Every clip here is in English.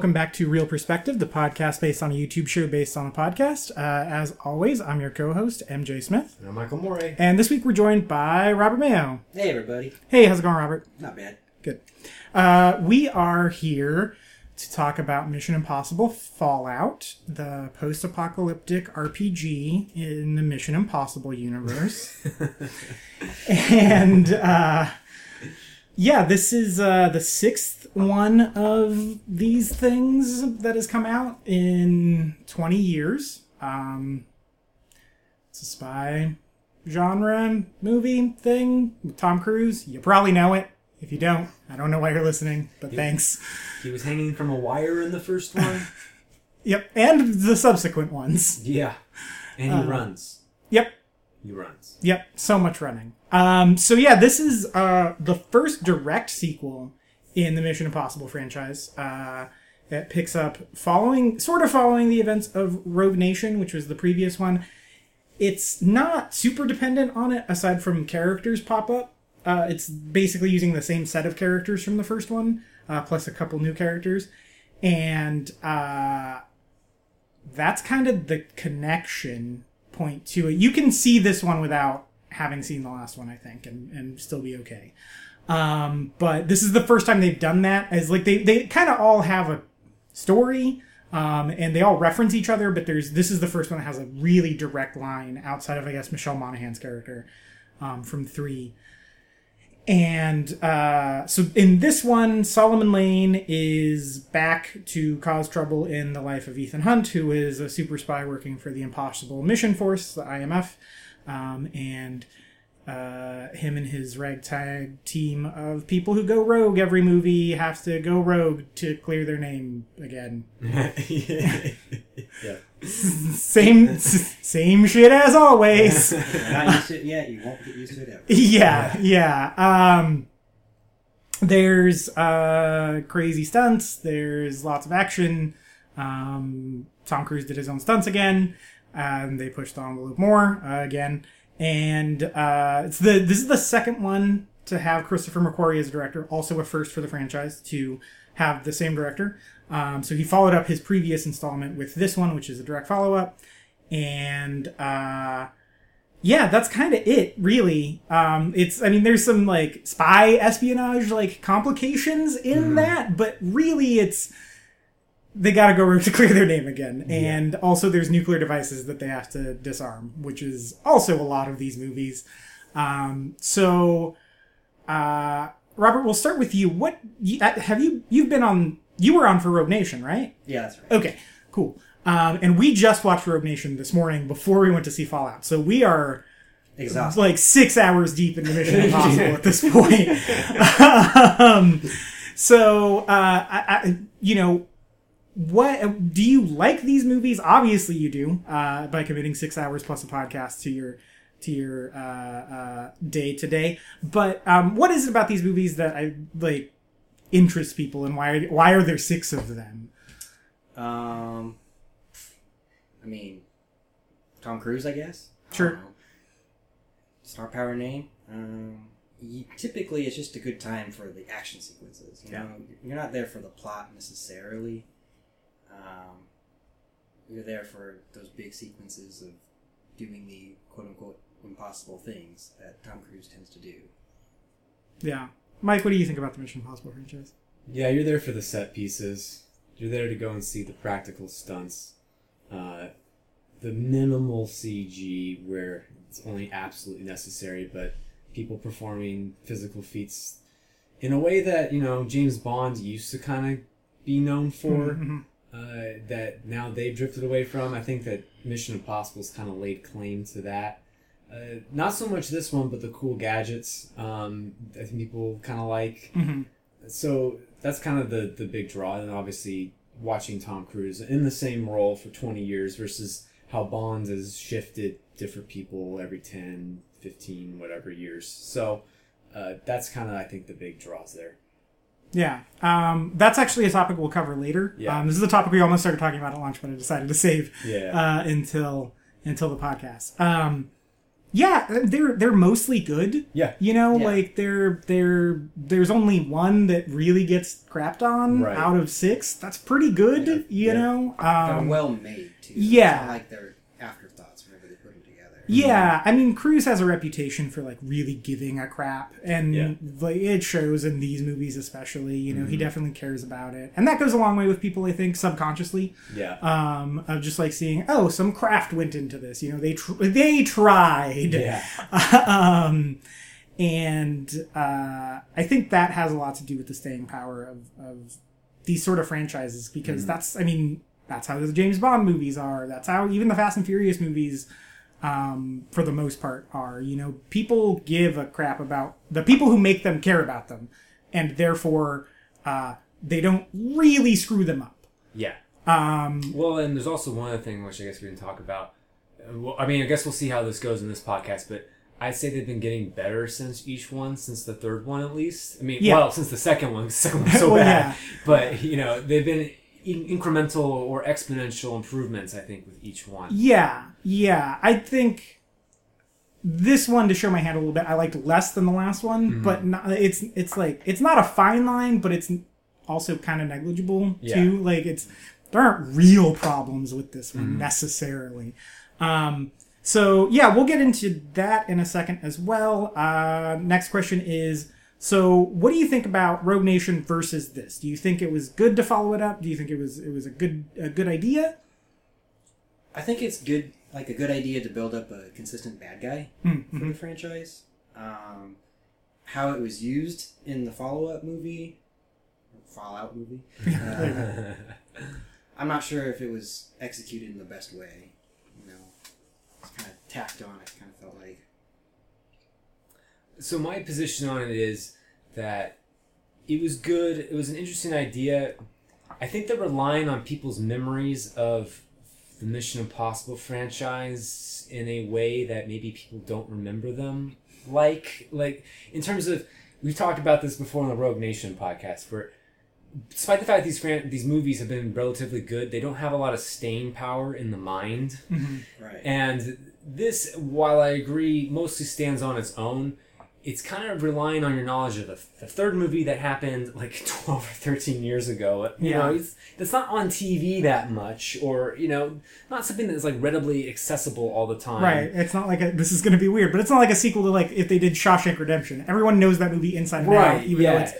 everyone. Welcome back to Real Perspective, the podcast based on a YouTube show based on a podcast. Uh, as always, I'm your co host, MJ Smith. I'm Michael Morey. And this week we're joined by Robert Mayo. Hey, everybody. Hey, how's it going, Robert? Not bad. Good. Uh, we are here to talk about Mission Impossible Fallout, the post apocalyptic RPG in the Mission Impossible universe. and uh, yeah, this is uh, the sixth one of these things that has come out in 20 years. Um, it's a spy genre movie thing with Tom Cruise. You probably know it. If you don't, I don't know why you're listening, but thanks. He was hanging from a wire in the first one. Yep, and the subsequent ones. yeah. And he Uh, runs. Yep, He runs. Yep, so much running. Um, so yeah, this is uh, the first direct sequel in the Mission Impossible franchise. Uh, that picks up following, sort of following the events of Rogue Nation, which was the previous one. It's not super dependent on it, aside from characters pop up. Uh, it's basically using the same set of characters from the first one, uh, plus a couple new characters, and uh, that's kind of the connection point to it. You can see this one without having seen the last one, I think, and, and still be okay. Um, but this is the first time they've done that. As like they they kind of all have a story, um, and they all reference each other. But there's this is the first one that has a really direct line outside of I guess Michelle Monaghan's character um, from three. And uh, so in this one, Solomon Lane is back to cause trouble in the life of Ethan Hunt, who is a super spy working for the Impossible Mission Force, the IMF. Um, and uh, him and his ragtag team of people who go rogue every movie have to go rogue to clear their name again. yeah. Same, same shit as always. You're not used to it yet. You won't get used to it ever. yeah, yeah. Um, there's uh, crazy stunts. There's lots of action. Um, Tom Cruise did his own stunts again, and they pushed on the envelope more uh, again. And uh, it's the this is the second one to have Christopher McQuarrie as a director. Also a first for the franchise to have the same director. Um, so he followed up his previous installment with this one, which is a direct follow up. And uh, yeah, that's kind of it, really. Um, it's, I mean, there's some like spy espionage like complications in that, but really, it's they got to go to clear their name again, and also there's nuclear devices that they have to disarm, which is also a lot of these movies. Um, so, uh, Robert, we'll start with you. What uh, have you you've been on? You were on for Rogue Nation, right? Yeah, that's right. Okay, cool. Um, and we just watched Rogue Nation this morning before we went to see Fallout. So we are Exhausted. like six hours deep into Mission Impossible at this point. um, so, uh, I, I, you know, what do you like these movies? Obviously, you do uh, by committing six hours plus a podcast to your to your uh, uh, day today. But um, what is it about these movies that I like interests people, and why why are there six of them? Um, I mean, Tom Cruise, I guess. Sure. I. Star power name. Um, you, typically, it's just a good time for the action sequences. You Yeah. know, you're not there for the plot necessarily. Um, you're there for those big sequences of doing the quote unquote impossible things that Tom Cruise tends to do. Yeah, Mike, what do you think about the Mission Impossible franchise? Yeah, you're there for the set pieces. You're there to go and see the practical stunts. Uh, the minimal CG where it's only absolutely necessary, but people performing physical feats in a way that, you know, James Bond used to kind of be known for. Uh, that now they've drifted away from. I think that Mission Impossible's kind of laid claim to that. Uh, not so much this one, but the cool gadgets. Um, I think people kind of like. Mhm. So that's kind of the the big draw, and obviously watching Tom Cruise in the same role for 20 years versus how Bond has shifted different people every 10, 15, whatever years. So uh, that's kind of I think the big draws there. Yeah, um, that's actually a topic we'll cover later. Yeah. Um, this is a topic we almost started talking about at lunch, but I decided to save Yeah. uh, until until the podcast. Um, yeah, they're they're mostly good. Yeah. You know, Yeah. like they're they're there's only one that really gets crapped on Right. out of six. That's pretty good. Yeah. You Yeah. know. They're Um, well made too. yeah. It's not like they're afterthoughts whenever they put them together. Yeah, I mean, Cruise has a reputation for like really giving a crap, and Yeah. like it shows in these movies, especially. You know, he Mm-hmm. definitely cares about it, and that goes a long way with people. I think subconsciously, Yeah. um, of just like seeing, oh, some craft went into this. You know, they tr- they tried. yeah. um, and uh, I think that has a lot to do with the staying power of, of these sort of franchises because that's, I mean, that's how the James Bond movies are. That's how even the Fast and Furious movies, um, for the most part, are. You know, people give a crap about the people who make them care about them, and therefore uh, they don't really screw them up. Yeah. Um, Well, and there's also one other thing which I guess we didn't talk about. Well, I mean, I guess we'll see how this goes in this podcast, but I'd say they've been getting better since each one, since the third one at least. I mean, Yeah. well, since the second one, the second one was so Well, bad. yeah. But you know, they've been in- incremental or exponential improvements. I think with each one. Yeah, yeah. I think this one, to show my hand a little bit, I liked less than the last one, Mm-hmm. but not, it's it's like it's not a fine line, but it's also kind of negligible Yeah. too. Like it's there aren't real problems with this Mm-hmm. one necessarily. Um, so yeah, we'll get into that in a second as well. Uh, next question is. So, what do you think about Rogue Nation versus this? Do you think it was good to follow it up? Do you think it was it was a good a good idea? I think it's good, like a good idea to build up a consistent bad guy Mm-hmm. for the franchise. Um, how it was used in the follow-up movie, Fallout movie. Uh, I'm not sure if it was executed in the best way. You know, it's kind of tacked on. It kind of felt like. So my position on it is that it was good. It was an interesting idea. I think they're relying on people's memories of the Mission Impossible franchise in a way that maybe people don't remember them. Like, like in terms of, we've talked about this before on the Rogue Nation podcast, where despite the fact these fran- these movies have been relatively good, they don't have a lot of staying power in the mind. Mm-hmm. Right. And this, while I agree, mostly stands on its own. It's kind of relying on your knowledge of the, the third movie that happened like 12 or 13 years ago. You know, it's, it's not on TV that much, or, you know, not something that's like readily accessible all the time. Right. It's not like a, this is going to be weird, but it's not like a sequel to like if they did Shawshank Redemption. Everyone knows that movie inside and out, Right, even yeah. though it's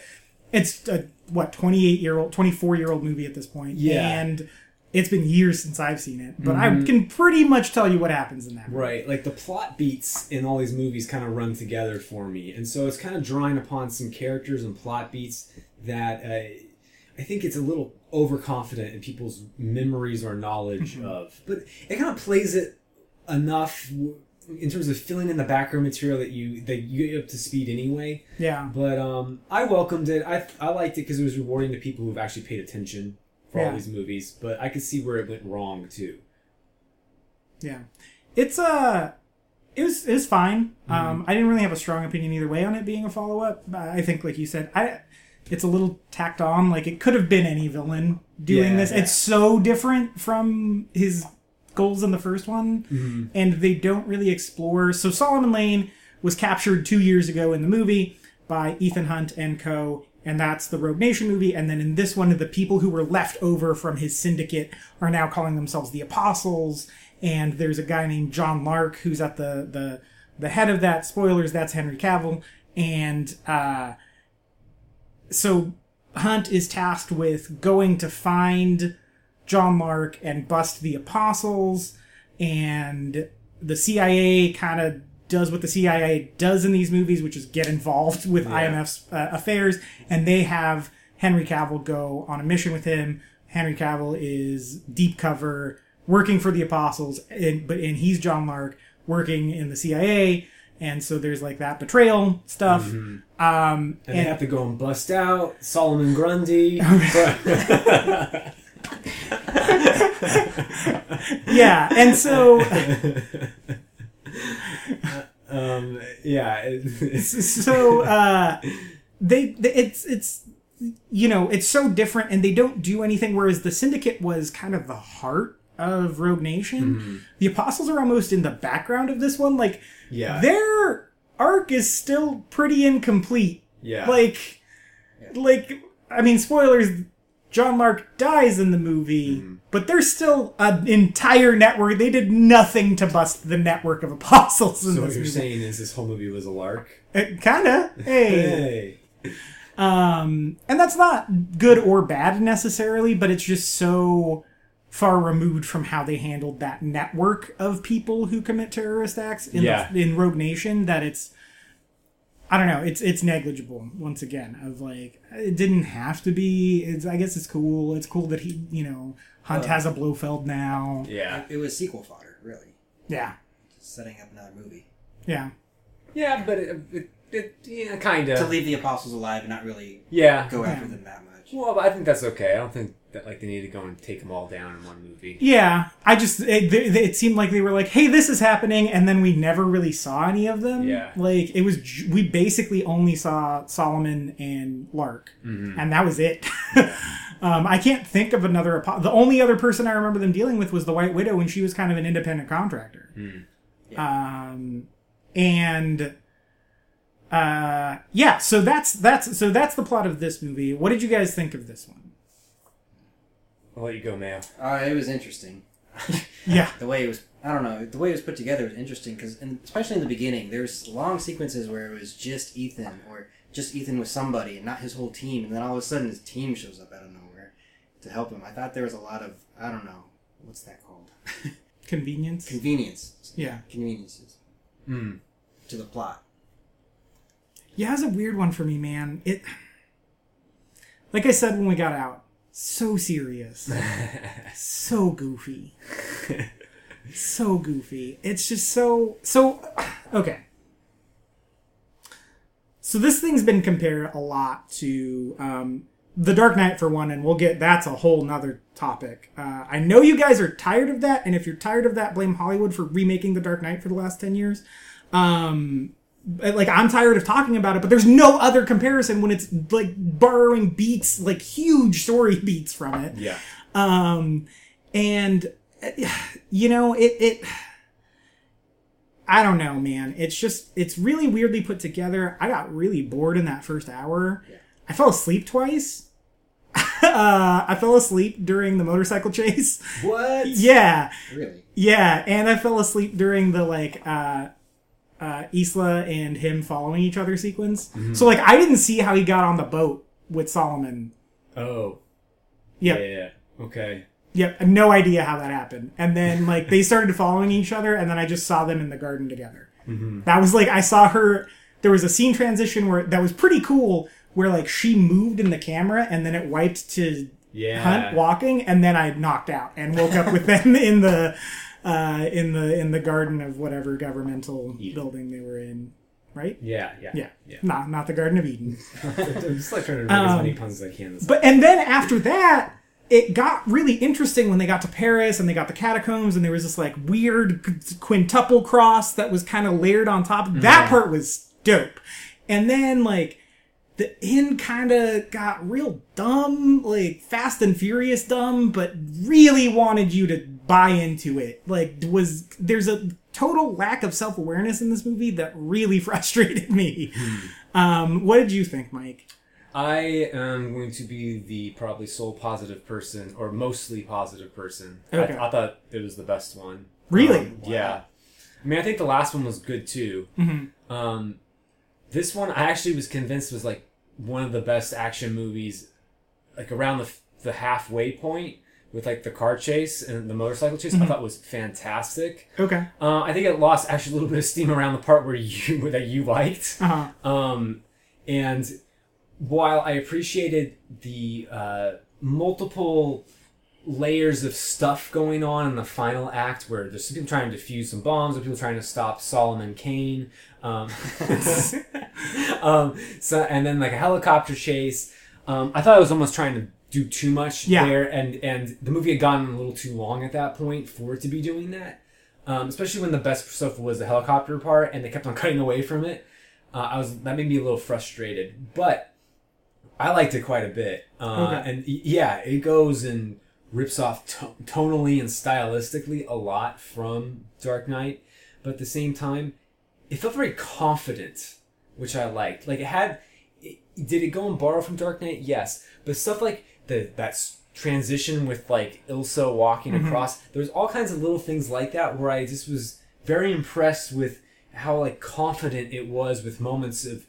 it's a what twenty eight year old, twenty four year old movie at this point. Yeah. and it's been years since I've seen it, but Mm-hmm. I can pretty much tell you what happens in that. movie. Right, like the plot beats in all these movies kind of run together for me, and so it's kind of drawing upon some characters and plot beats that uh, I think it's a little overconfident in people's memories or knowledge of. But it kind of plays it enough w- in terms of filling in the background material that you that you get up to speed anyway. Yeah. But um, I welcomed it. I I liked it because it was rewarding to people who've actually paid attention for Yeah. all these movies. But I could see where it went wrong too. Yeah, it's uh it was it was fine. Mm-hmm. Um, I didn't really have a strong opinion either way on it being a follow up. I think, like you said, I it's a little tacked on. Like it could have been any villain doing Yeah, this. yeah. It's so different from his goals in the first one, Mm-hmm. and they don't really explore. So Solomon Lane was captured two years ago in the movie by Ethan Hunt and co. And that's the Rogue Nation movie. And then in this one, the people who were left over from his syndicate are now calling themselves the Apostles. And there's a guy named John Lark who's at the the the head of that. Spoilers, that's Henry Cavill. And uh, so Hunt is tasked with going to find John Lark and bust the apostles, and the CIA kind of does what the CIA does in these movies, which is get involved with IMF's uh, affairs, and they have Henry Cavill go on a mission with him. Henry Cavill is deep cover, working for the apostles, and, but and he's John Lark working in the CIA. And so there's like that betrayal stuff. Um, And, they have to go and bust out Solomon Grundy. yeah, and so um, yeah, it's, so uh, they, they it's it's you know it's so different, and they don't do anything. Whereas the syndicate was kind of the heart of Rogue Nation, Mm-hmm. the Apostles are almost in the background of this one. Like Yeah. their arc is still pretty incomplete. yeah. Like, like I mean, spoilers. John Mark dies in the movie, Mm-hmm. but there's still an entire network. They did nothing to bust the network of apostles in so what you're movie. saying is this whole movie was a lark? Kinda. Hey. Hey. Um, and that's not good or bad necessarily, but it's just so far removed from how they handled that network of people who commit terrorist acts in, Yeah. the, in Rogue Nation that it's I don't know, it's it's negligible once again of like it didn't have to be it's I guess it's cool. It's cool that he, you know, Hunt Uh, has a Blofeld now. Yeah. It was sequel fodder, really. Yeah. Just setting up another movie. Yeah. Yeah, but it, it, it yeah, kind of. To leave the apostles alive and not really Yeah. go after Yeah. them that much. Well, I think that's okay. I don't think that like they need to go and take them all down in one movie. Yeah, I just it, it, it seemed like they were like, "Hey, this is happening," and then we never really saw any of them. Yeah. like it was we basically only saw Solomon and Lark, and that was it. um, I can't think of another. The only other person I remember them dealing with was the White Widow when she was kind of an independent contractor. Um, and uh, yeah, so that's that's so that's the plot of this movie. What did you guys think of this one? I'll let you go, Mayo. Uh, it was interesting. Yeah, the way it was i don't know the way it was put together was interesting because especially in the beginning there's long sequences where it was just ethan or just ethan with somebody and not his whole team and then all of a sudden his team shows up out of nowhere to help him i thought there was a lot of i don't know what's that called convenience. convenience Yeah. conveniences Hmm. to the plot Yeah, it's a weird one for me, man. It, like I said when we got out, so serious, so goofy, so goofy. It's just so so. Okay. So this thing's been compared a lot to um, the Dark Knight for one, and we'll get that's a whole nother topic. Uh, I know you guys are tired of that, and if you're tired of that, blame Hollywood for remaking the Dark Knight for the last ten years. Um, like I'm tired of talking about it, but there's no other comparison when it's like borrowing beats, like huge story beats from it. Yeah. Um, and you know, it it. I don't know, man. It's just it's really weirdly put together. I got really bored in that first hour. Yeah. I fell asleep twice. uh, I fell asleep during the motorcycle chase. What? Yeah, really yeah, and I fell asleep during the like uh uh Ilsa and him following each other sequence. So like I didn't see how he got on the boat with Solomon. Oh. Yep. Yeah. yeah. Okay. Yep, no idea how that happened. And then like they started following each other and then I just saw them in the garden together. That was like I saw her there was a scene transition where that was pretty cool where like she moved in the camera and then it wiped to Yeah. Hunt walking, and then I knocked out and woke up with them in the uh, in the in the garden of whatever governmental Eden. building they were in. Right? Yeah. Yeah. Yeah. Yeah. Not not the Garden of Eden. I'm just like trying to make as many puns as I can. This But and then after that, it got really interesting when they got to Paris and they got the catacombs and there was this like weird quintuple cross that was kind of layered on top. That part was dope. And then like the end kind of got real dumb, like Fast and Furious dumb, but really wanted you to buy into it. Like was there's a total lack of self-awareness in this movie that really frustrated me. Um, what did you think, Mike? I am going to be the probably sole positive person, or mostly positive person. Okay. I, I thought it was the best one. Really? Um, Yeah. I mean, I think the last one was good too. Mm-hmm. Um, this one, I actually was convinced was like one of the best action movies, like around the the halfway point with like the car chase and the motorcycle chase. Mm-hmm. I thought was fantastic. Okay. Uh, I think it lost actually a little bit of steam around the part where you that you liked. Uh-huh. Um, and while I appreciated the uh, multiple layers of stuff going on in the final act, where there's people trying to defuse some bombs, or people trying to stop Solomon Kane, um, um, so and then like a helicopter chase. Um, I thought I was almost trying to do too much Yeah. there, and and the movie had gotten a little too long at that point for it to be doing that. Um, especially when the best stuff was the helicopter part, and they kept on cutting away from it. Uh, I was that made me a little frustrated, but I liked it quite a bit. Uh, Okay. And yeah, it goes and rips off to- tonally and stylistically a lot from Dark Knight, but at the same time, it felt very confident, which I liked. Like it had, it, did it go and borrow from Dark Knight? Yes, but stuff like the that's transition with like Ilsa walking across. There was all kinds of little things like that where I just was very impressed with how like confident it was with moments of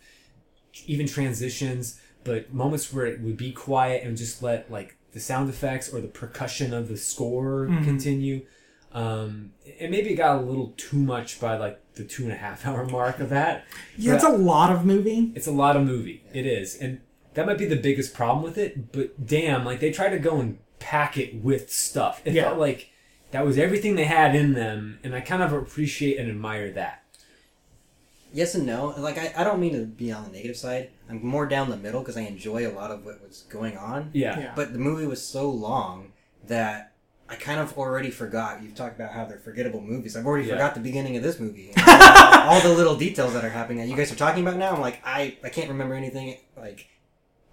even transitions, but moments where it would be quiet and just let like the sound effects or the percussion of the score continue. Um, and maybe it got a little too much by like the two and a half hour mark of that. Yeah, it's a lot of movie. it's a lot of movie. It is, and that might be the biggest problem with it. But damn, like they tried to go and pack it with stuff. It Yeah. felt like that was everything they had in them, and I kind of appreciate and admire that. Yes and no. Like I, I don't mean to be on the negative side. I'm more down the middle because I enjoy a lot of what was going on. Yeah. Yeah. But the movie was so long that I kind of already forgot. You've talked about how they're forgettable movies. I've already Yeah. forgot the beginning of this movie. All the little details that are happening that you guys are talking about now. I'm like, I, I can't remember anything like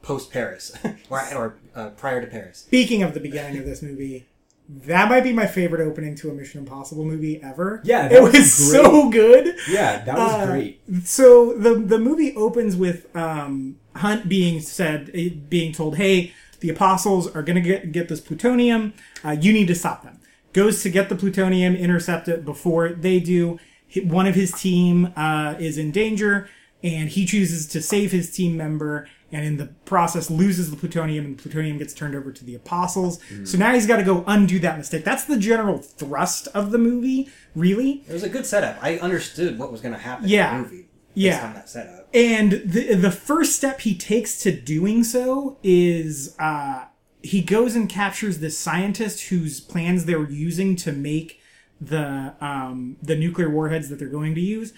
post Paris or, or uh, prior to Paris. Speaking of the beginning of this movie, that might be my favorite opening to a Mission Impossible movie ever. Yeah, it was, was so good. Yeah, that was Uh, great. So the the movie opens with um, Hunt being said, eh, being told, "Hey, the Apostles are going to get get this plutonium. Uh, you need to stop them." Goes to get the plutonium, intercept it before they do. One of his team uh, is in danger, and he chooses to save his team member. And in the process, loses the plutonium, and the plutonium gets turned over to the Apostles. So now he's got to go undo that mistake. That's the general thrust of the movie, really. It was a good setup. I understood what was going to happen Yeah. in the movie. based Yeah. on that setup. And the the first step he takes to doing so is uh, he goes and captures this scientist whose plans they were using to make the um, the nuclear warheads that they're going to use,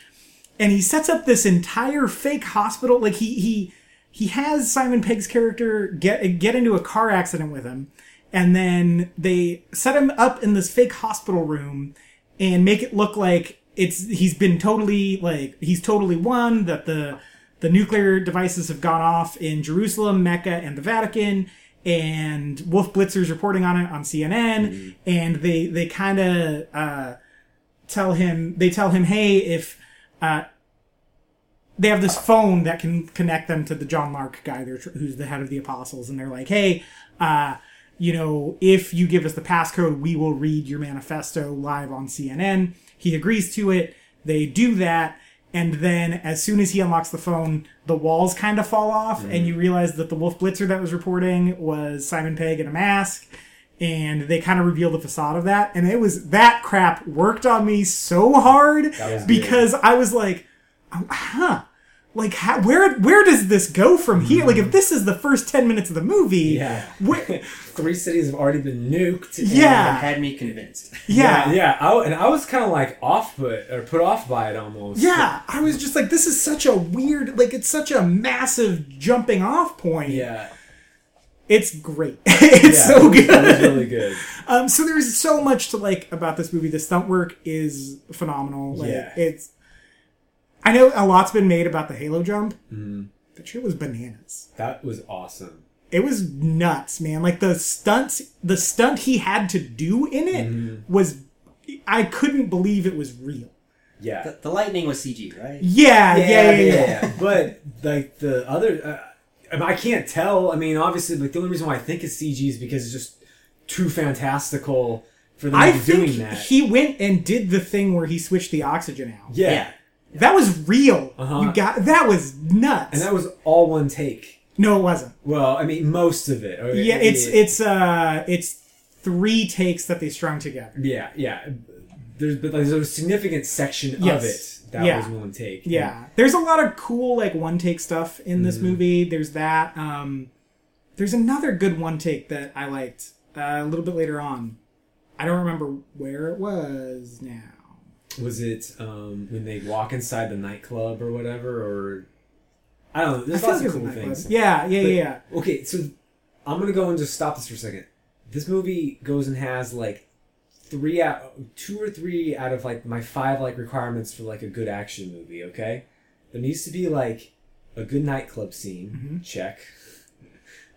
and he sets up this entire fake hospital. Like he he he has Simon Pegg's character get get into a car accident with him, and then they set him up in this fake hospital room and make it look like it's he's been totally like he's totally won that the the nuclear devices have gone off in Jerusalem, Mecca, and the Vatican. And Wolf Blitzer's reporting on it on CNN, and they they kind of uh, tell him they tell him, hey, if uh, they have this phone that can connect them to the John Mark guy, who's the head of the apostles, and they're like, hey, uh, you know, if you give us the passcode, we will read your manifesto live on CNN. He agrees to it. They do that. And then as soon as he unlocks the phone, the walls kind of fall off, and you realize that the Wolf Blitzer that was reporting was Simon Pegg in a mask. And they kind of reveal the facade of that. And it was that crap worked on me so hard because I was like, oh, huh. Like how, where where does this go from here? Like if this is the first ten minutes of the movie, Yeah. Three cities have already been nuked. Yeah. Had me convinced. yeah, yeah, yeah. I, and I was kind of like off put or put off by it almost. Yeah, I was just like, this is such a weird, like, it's such a massive jumping off point. yeah. It's great. it's Yeah, so it was- It was good. really good. Um, so there's so much to like about this movie. The stunt work is phenomenal. Like, Yeah. it's. I know a lot's been made about the Halo jump. Mm-hmm. That shit was bananas. That was awesome. It was nuts, man. Like the stunts, the stunt he had to do in it Mm-hmm. was. I couldn't believe it was real. Yeah. The, the lightning was CG, right? Yeah, yeah, yeah, yeah. but like the other, uh, I I can't tell. I mean, obviously, like the only reason why I think it's CG is because it's just too fantastical for them I to be think doing that. he went and did the thing where he switched the oxygen out. yeah. Yeah. That was real. Uh-huh. You got that was nuts. and that was all one take. no, it wasn't. Well, I mean, most of it. Or Yeah, it's it's uh it's three takes that they strung together. yeah, yeah. There's but there's a significant section of it that Yeah. was one take. Yeah, there's a lot of cool like one take stuff in this movie. There's that. Um, there's another good one take that I liked uh, a little bit later on. I don't remember where it was now. Was it um, when they walk inside the nightclub or whatever, or I don't know. There's I lots of cool things. Yeah, yeah, But- yeah, yeah. Okay, so I'm gonna go and just stop this for a second. This movie goes and has like three out, two or three out of like my five like requirements for like a good action movie. Okay, there needs to be like a good nightclub scene. Mm-hmm. Check.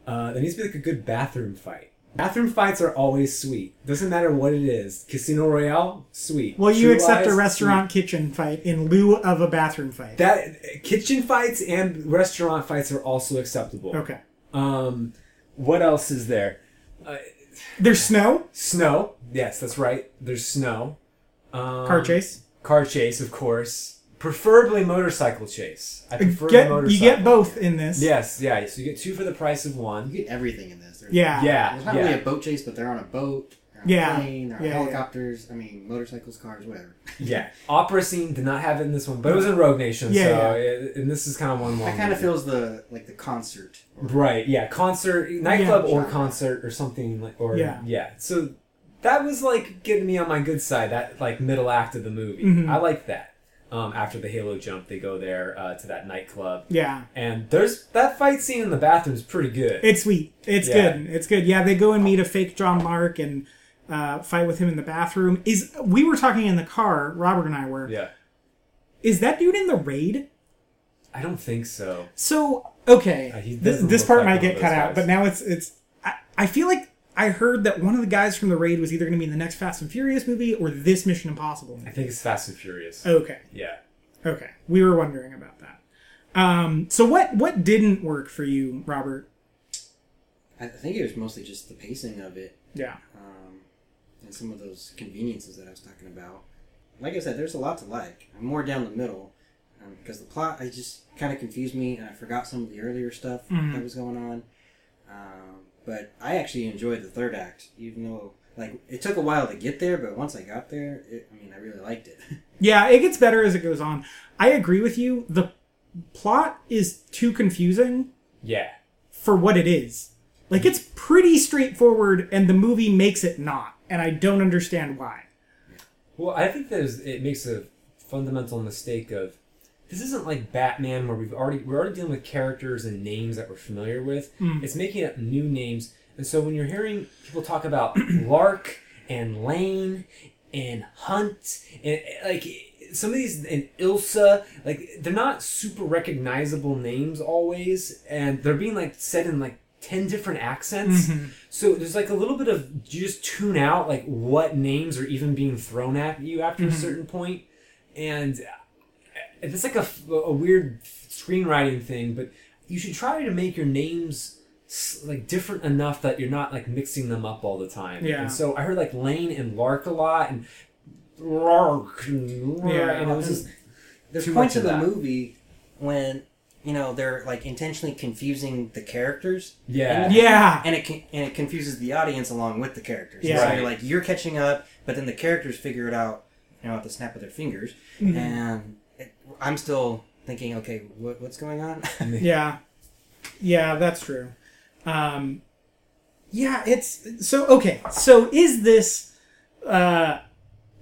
Uh, there needs to be like a good bathroom fight. Bathroom fights are always sweet. Doesn't matter what it is. Casino Royale, sweet. Will you True accept a Lies, restaurant kitchen fight in lieu of a bathroom fight. That kitchen fights and restaurant fights are also acceptable. okay. Um, what else is there? Uh, There's snow, snow. Yes, that's right. There's snow. Um, car chase. Car chase, of course. Preferably motorcycle chase. I prefer the Get, motorcycle. you get both in this. Yes, yeah. So you get two for the price of one. You get everything in this. There's, Yeah. Yeah, There's not yeah. really a boat chase, but they're on a boat. They're on Yeah. A plane, they're on Yeah, yeah. helicopters. I mean, motorcycles, cars, whatever. Yeah, opera scene did not have it in this one, but it was in Rogue Nation. Yeah, so yeah. It, and this is kind of one. long That kind of feels the like the concert. or- right. Yeah, concert, nightclub, or genre. concert, or something like, or Yeah. yeah. So that was like getting me on my good side. That like middle act of the movie, Mhm. I like that. Um, after the Halo jump, they go there uh, to that nightclub, Yeah. and there's that fight scene in the bathroom is pretty good. It's sweet. It's Yeah. good. It's good. Yeah, they go and meet a fake John Mark and uh, fight with him in the bathroom. Is we were talking in the car, Robert and I were. yeah, Is that dude in the raid? I don't think so. So okay, Uh, this, this part like might get cut those out, but now it's it's. I, I feel like I heard that one of the guys from the raid was either going to be in the next Fast and Furious movie or this Mission Impossible. I think it's Fast and Furious. Okay, Yeah. okay, we were wondering about that. Um, so what what didn't work for you, Robert? I think it was mostly just the pacing of it Yeah, um, and some of those conveniences that I was talking about. Like I said, there's a lot to like. I'm more down the middle um, because the plot I just kind of confused me, and I forgot some of the earlier stuff Mhm. that was going on. Um, but I actually enjoyed the third act, even though like it took a while to get there. But once I got there, it, I mean, I really liked it. yeah, it gets better as it goes on. I agree with you. The plot is too confusing Yeah. for what it is. Like it's pretty straightforward, and the movie makes it not, and I don't understand why. Well, I think there's it makes a fundamental mistake of this isn't like Batman where we've already we're already dealing with characters and names that we're familiar with. Mm. It's making up new names, and so when you're hearing people talk about Lark and Lane and Hunt and like some of these and Ilsa, like they're not super recognizable names always, and they're being like said in like ten different accents. Mhm. So there's like a little bit of you just tune out like what names are even being thrown at you after Mhm. a certain point, and it's like a, a weird screenwriting thing. But you should try to make your names like different enough that you're not like mixing them up all the time. Yeah. And so I heard like Lane and Lark a lot, and Lark and, Yeah. and it was just There's Too points much in of the that. movie when you know they're like intentionally confusing the characters. yeah. Yeah, and it can, and it confuses the audience along with the characters. Yeah. so Right. you're like you're catching up, but then the characters figure it out, you know, at the snap of their fingers, Mhm. and it, I'm still thinking, okay, what, what's going on? yeah, yeah. That's true. Um, yeah, it's so okay. So is this uh,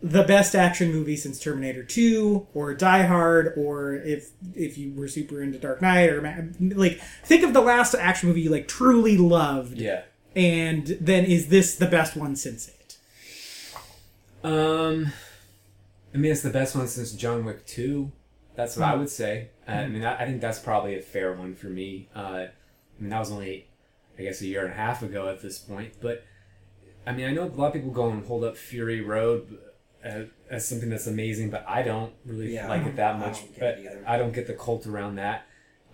the best action movie since Terminator Two or Die Hard, or if if you were super into Dark Knight, or like think of the last action movie you like truly loved, Yeah. and then is this the best one since it? Um, I mean, it's the best one since John Wick Two. That's what I would say. Uh, I mean, I, I think that's probably a fair one for me. Uh, I mean, that was only, I guess, a year and a half ago at this point. But I mean, I know a lot of people go and hold up Fury Road uh, as something that's amazing, but I don't really Yeah, like it that I much. don't But. I don't get the cult around that.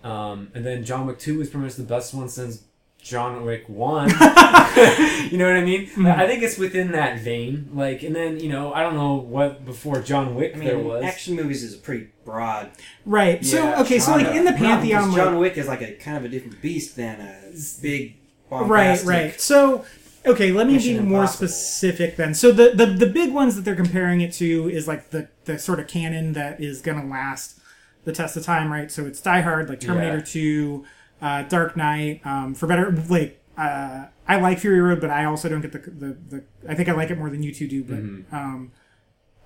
Um, and then John Wick Two was pretty much the best one since John Wick One. you know what I mean? Mm-hmm. I I think it's within that vein. Like, and then you know, I don't know what before John Wick I there was. action movies is a pretty broad. Right. So Yeah, okay. So like in the pantheon, because like, John Wick is like a kind of a different beast than a big, right right so okay let me Mission be more Impossible. specific then so the, the the big ones that they're comparing it to is like the the sort of canon that is gonna last the test of time right so it's die hard like terminator Yeah. 2 uh, dark knight um, for better like uh, i like fury road but i also don't get the, the the i think i like it more than you two do but Mm-hmm. um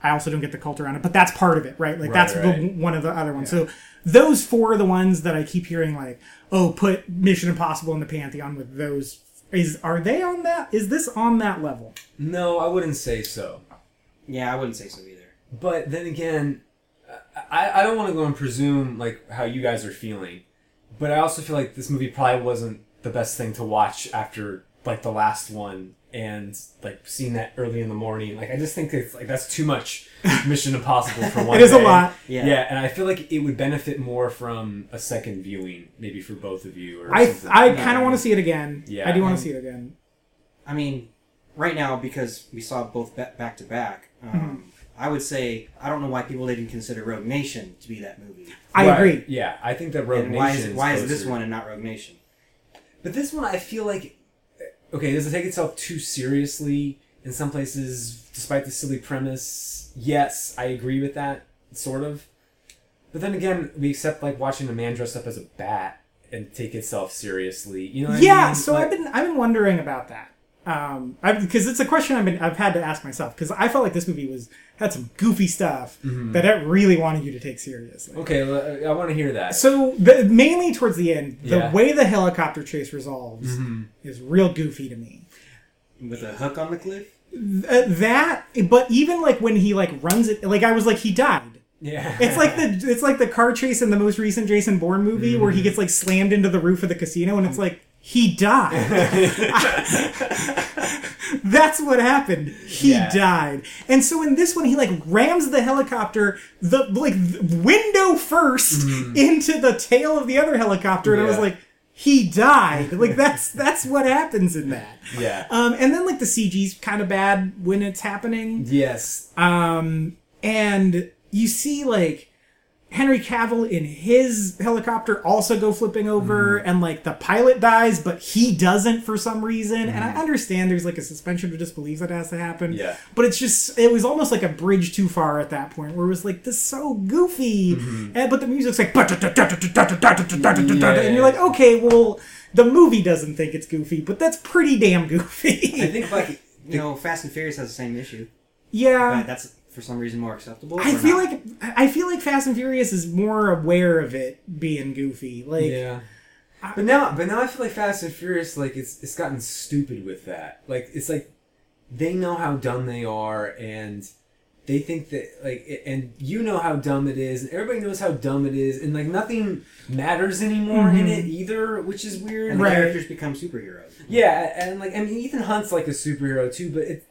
I also don't get the cult around it, but that's part of it, right? Like Right, that's right. The, one of the other ones. So those four are the ones that I keep hearing like, oh, put Mission Impossible in the pantheon with those. Is are they on that? Is this on that level? no, I wouldn't say so. Yeah, I wouldn't say so either. But then again, I, I don't want to go and presume like how you guys are feeling. But I also feel like this movie probably wasn't the best thing to watch after like the last one and like seeing that early in the morning. Like I just think it's like that's too much Mission Impossible for one. It is a lot. Yeah. Yeah. and I feel like it would benefit more from a second viewing, maybe for both of you. Or I something. I kind of want to see it again. Yeah. I do want to see it again. I mean, right now because we saw both back to back. Mm-hmm. Um, I would say I don't know why people didn't consider Rogue Nation to be that movie. I Right. agree. Yeah, I think that Rogue and why is Nation it, why is this one and not Rogue Nation? But this one, I feel like, okay, does it take itself too seriously in some places, despite the silly premise? Yes, I agree with that, sort of. But then again, we accept like watching a man dressed up as a bat and take itself seriously. You know? What yeah, I mean? so Like- I've been I've been wondering about that. Um, because it's a question I've been I've had to ask myself because I felt like this movie was had some goofy stuff Mm-hmm. that I really wanted you to take seriously. Okay, well, I want to hear that. So the, mainly towards the end, the Yeah. way the helicopter chase resolves Mm-hmm. is real goofy to me. With a hook on the cliff? Th- that, but even like when he like runs it, like I was like he died. Yeah, It's like the it's like the car chase in the most recent Jason Bourne movie where Mm-hmm. he gets like slammed into the roof of the casino and it's like he died. That's what happened. He Yeah. died. And so in this one he like rams the helicopter the like window 1st into the tail of the other helicopter and I was. Like he died. Like that's that's what happens in that. yeah, Um and then like the CG's kind of bad when it's happening. yes, Um, and you see like Henry Cavill in his helicopter also go flipping over, Mm-hmm. and like the pilot dies, but he doesn't for some reason. And Mm-hmm. I understand there's like a suspension of disbelief that has to happen. Yeah. But it's just it was almost like a bridge too far at that point, where it was like this is so goofy, Mm-hmm. and, but the music's like, and you're like, okay, well. The movie doesn't think it's goofy, but that's pretty damn goofy. I think like You know, Fast and Furious has the same issue, yeah, but that's for some reason more acceptable. I feel not? like I feel like Fast and Furious is more aware of it being goofy. Like yeah. But now, but now I feel like Fast and Furious, like it's it's gotten stupid with that. Like it's like they know how dumb they are, and they think that like, it- and you know how dumb it is, and everybody knows how dumb it is, and like nothing matters anymore in mm-hmm. it either, which is weird. and the Right. characters become superheroes. Yeah, and like I mean, Ethan Hunt's like a superhero too, but it.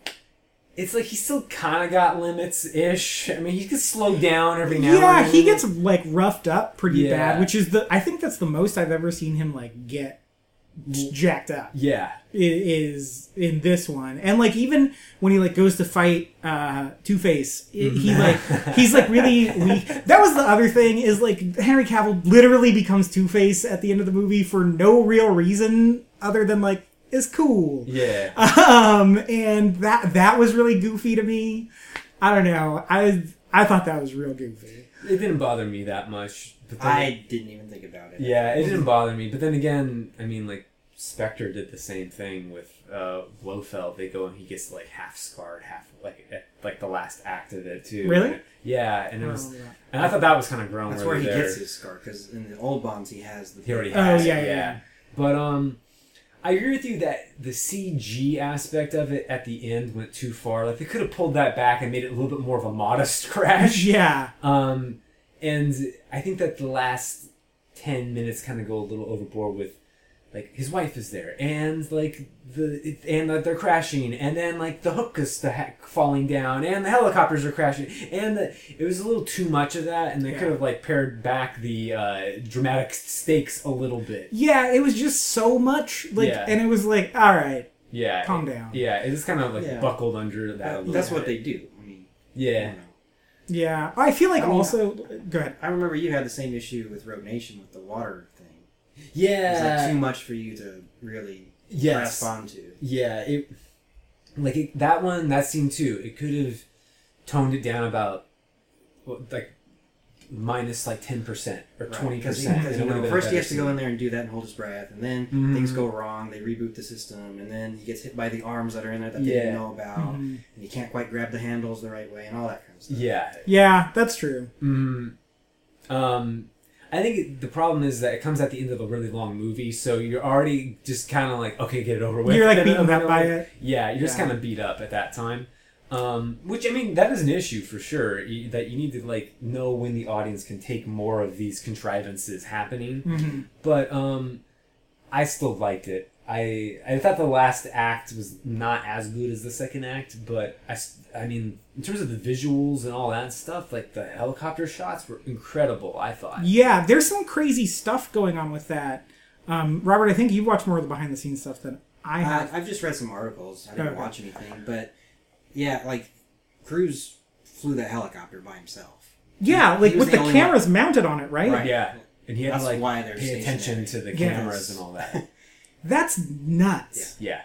It's like he's still kind of got limits ish. I mean, he can slow down every now. yeah, and then. he gets like roughed up pretty Yeah. bad, which is the I think that's the most I've ever seen him like get jacked up. Yeah, Is in this one, and like even when he like goes to fight uh Two Face, he like he's like really weak. That was the other thing is like Henry Cavill literally becomes Two Face at the end of the movie for no real reason other than like it's cool. yeah. um and that that was really goofy to me i don't know i i thought that was real goofy It didn't bother me that much. But then I didn't even think about it. Yeah, it didn't bother me. But then again, I mean, like Spectre did the same thing with uh, Blofeld. They go and he gets like half scarred, half like like the last act of it too. Really? Yeah, and it was, Oh, yeah. and I thought that was kind of grown. That's where he there. gets his scar because in the old bonds he has the. He already Oh, has. yeah, it, yeah, yeah. But um, I agree with you that the CG aspect of it at the end went too far. Like they could have pulled that back and made it a little bit more of a modest crash. yeah Um, and I think that the last ten minutes kind of go a little overboard with, like his wife is there, and like the and that they're crashing, and then like the hook is the heck falling down, and the helicopters are crashing, and the, it was a little too much of that, and they Yeah. could have like pared back the uh, dramatic stakes a little bit. yeah it was just so much like Yeah. and it was like all right Yeah, Calm it- down. Yeah, it just kind of like Yeah. buckled under that. a That- little that's what they do. I mean, I Yeah, don't know. yeah i feel like I mean- also go ahead I remember you had the same issue with Rogue Nation with the water thing. It's yeah. like too much for you to really Yes. grasp onto. Yeah, it like it, that one, that scene too. It could have toned it down about like minus like ten percent or twenty Because percent. you know, first he has to go in there and do that and hold his breath, and then Mhm. things go wrong. They reboot the system, and then he gets hit by the arms that are in there that they didn't know about, Mhm. and he can't quite grab the handles the right way, and all that kind of stuff. Yeah. yeah that's true Mm, um, I think the problem is that it comes at the end of a really long movie, so you're already just kind of like, okay, get it over with. you're like beaten up by it Yeah, you're just kind of beat up at that time. Um, which I mean, that is an issue for sure. You, that you need to like know when the audience can take more of these contrivances happening. Mhm. But um, I still liked it. I I thought the last act was not as good as the second act, but I, I mean in terms of the visuals and all that stuff, like the helicopter shots were incredible. I thought. Yeah, there's some crazy stuff going on with that. Um, Robert, I think you've watched more of the behind the scenes stuff than I Uh, have. I've just read some articles. I didn't Okay. watch anything, but yeah, like Cruise flew that helicopter by himself. yeah, he like was with the the only cameras mounted on it, right? Right. Yeah, and he had That's to like why pay attention to the Yes. cameras and all that. That's nuts. yeah.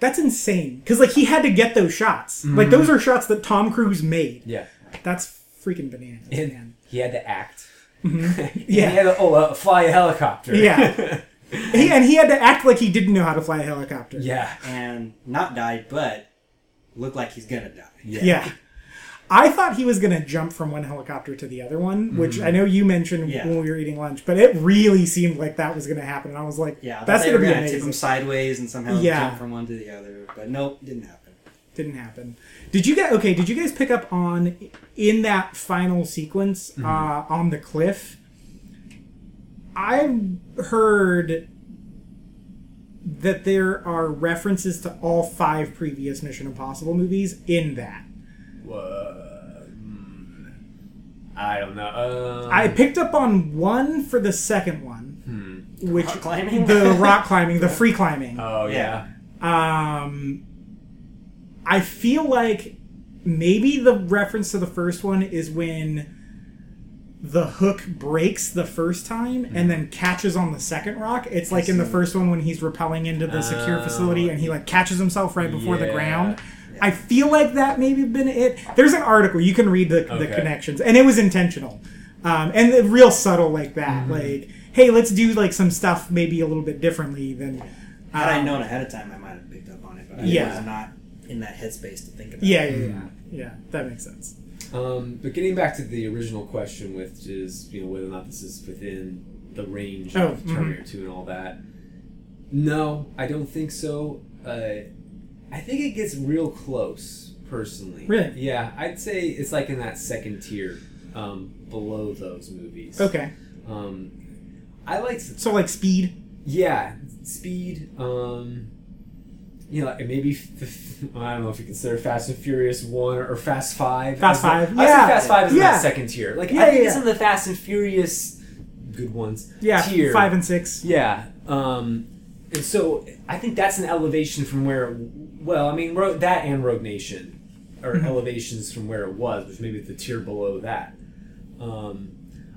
That's insane. Because like he had to get those shots. Like those are shots that Tom Cruise made. Yeah. That's freaking bananas, And man. he had to act. Yeah. he had to oh, uh, fly a helicopter. Yeah. He, and he had to act like he didn't know how to fly a helicopter. yeah. And not die, but look like he's gonna die. Yeah. Yeah. I thought he was going to jump from one helicopter to the other one, which I know you mentioned Yeah. when we were eating lunch, but it really seemed like that was going to happen. And I was like, Yeah, that's going to be gonna tip amazing. him sideways and somehow Yeah. jump from one to the other, but nope, didn't happen. Didn't happen. Did you get okay? Did you guys pick up on in that final sequence Mm-hmm. uh, on the cliff? I've heard that there are references to all five previous Mission Impossible movies in that. Wha- mm, I don't know. Um, I picked up on one for the second one, which Rock climbing? the rock climbing, the free climbing. Oh yeah. Um, I feel like maybe the reference to the first one is when the hook breaks the first time and then catches on the second rock. It's like in the first one when he's rappelling into the secure Oh. facility and he like catches himself right before the Yeah. I feel like that maybe been it. There's an article you can read the, the connections, and it was intentional, um, and real subtle like that. Mm-hmm. Like, hey, let's do like some stuff maybe a little bit differently than. Had I um, known ahead of time, I might have picked up on it, but I Yeah. was not in that headspace to think about Yeah, it. yeah, yeah, yeah. That makes sense. Um, but getting back to the original question, which is you know whether or not this is within the range Oh, of Terminator Two and all that. No, I don't think so. Uh, I think it gets real close, personally. Really? Yeah, I'd say it's like in that second tier, um, below those movies. Okay, Um, I like so like speed. yeah, speed. Um, you know, and maybe I don't know if you consider Fast and Furious one or Fast Five. Fast I Five, I yeah. say Fast Five is in that second tier. Like Yeah, I think yeah, it's yeah. in the Fast and Furious good ones. Yeah, tier. five and six. Yeah. Um, and so I think that's an elevation from where. Well, I mean, Ro- that and Rogue Nation are Mhm. elevations from where it was, which maybe the tier below that. Um,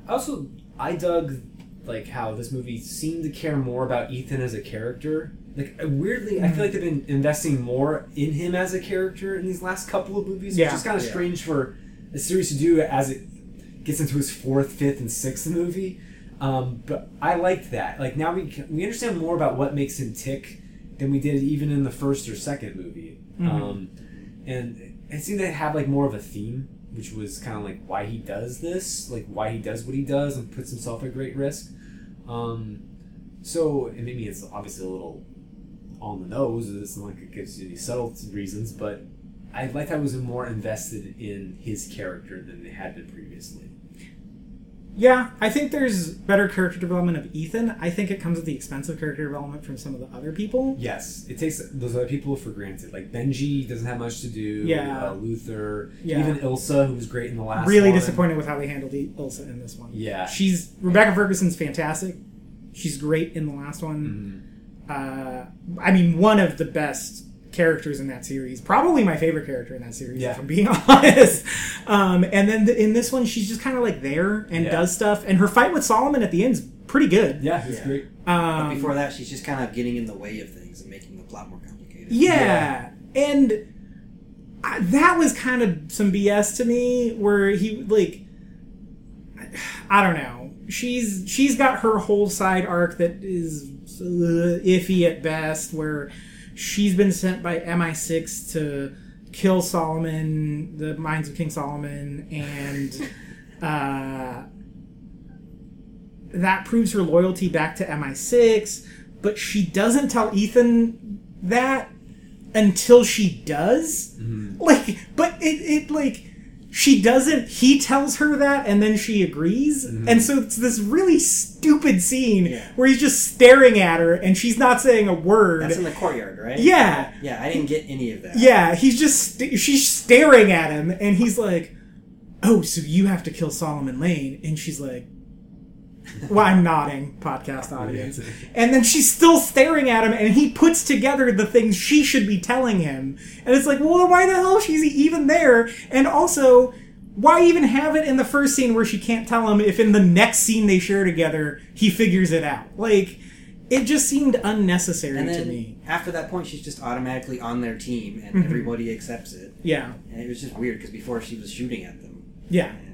I also I dug like how this movie seemed to care more about Ethan as a character. Like weirdly, I feel like they've been investing more in him as a character in these last couple of movies, Yeah. which is kind of Yeah. strange for a series to do as it gets into his fourth, fifth, and sixth movie. Um, but I liked that. Like now we we understand more about what makes him tick than we did even in the first or second movie. Mhm. Um, and it seemed to have like more of a theme, which was kind of like why he does this, like why he does what he does and puts himself at great risk. Um, so and maybe it's obviously a little on the nose. It's not like it gives you any subtle reasons, but I liked I was more invested in his character than they had been previously. Yeah, I think there's better character development of Ethan. I think it comes at the expense of character development from some of the other people. Yes, it takes those other people for granted. Like Benji doesn't have much to do. Yeah. uh, Luther, Yeah. even Ilsa, who was great in the last. One. Really one. disappointed with how they handled Ilsa in this one. Yeah. she's Rebecca Ferguson's fantastic. She's great in the last one. Mhm. Uh, I mean, one of the best characters in that series. Probably my favorite character in that series, Yeah. if I'm being honest. Um, and then th- in this one, she's just kind of like there and Yeah. does stuff. And her fight with Solomon at the end is pretty good. Yeah, it's Yeah. great. But Um, before that, she's just kind of getting in the way of things and making the plot more complicated. Yeah, and I, that was kind of some BS to me. Where he like, I don't know. She's she's got her whole side arc that is uh, iffy at best. Where she's been sent by MI6 to kill Solomon, the minds of King Solomon, and uh, that proves her loyalty back to MI6. But she doesn't tell Ethan that until she does. Like, but it, it like she doesn't he tells her that and then she agrees mm-hmm. and so it's this really stupid scene Yeah. where he's just staring at her and she's not saying a word That's in the courtyard, right? Yeah. Yeah, I didn't get any of that. yeah he's just st- she's staring at him and he's like oh so you have to kill solomon lane and she's like well i'm nodding podcast audience and then she's still staring at him and he puts together the things she should be telling him and it's like well why the hell is she even there and also why even have it in the first scene where she can't tell him if in the next scene they share together he figures it out like it just seemed unnecessary And to me after that point, she's just automatically on their team, and Mhm. everybody accepts it. yeah And it was just weird because before she was shooting at them. yeah And, I don't know.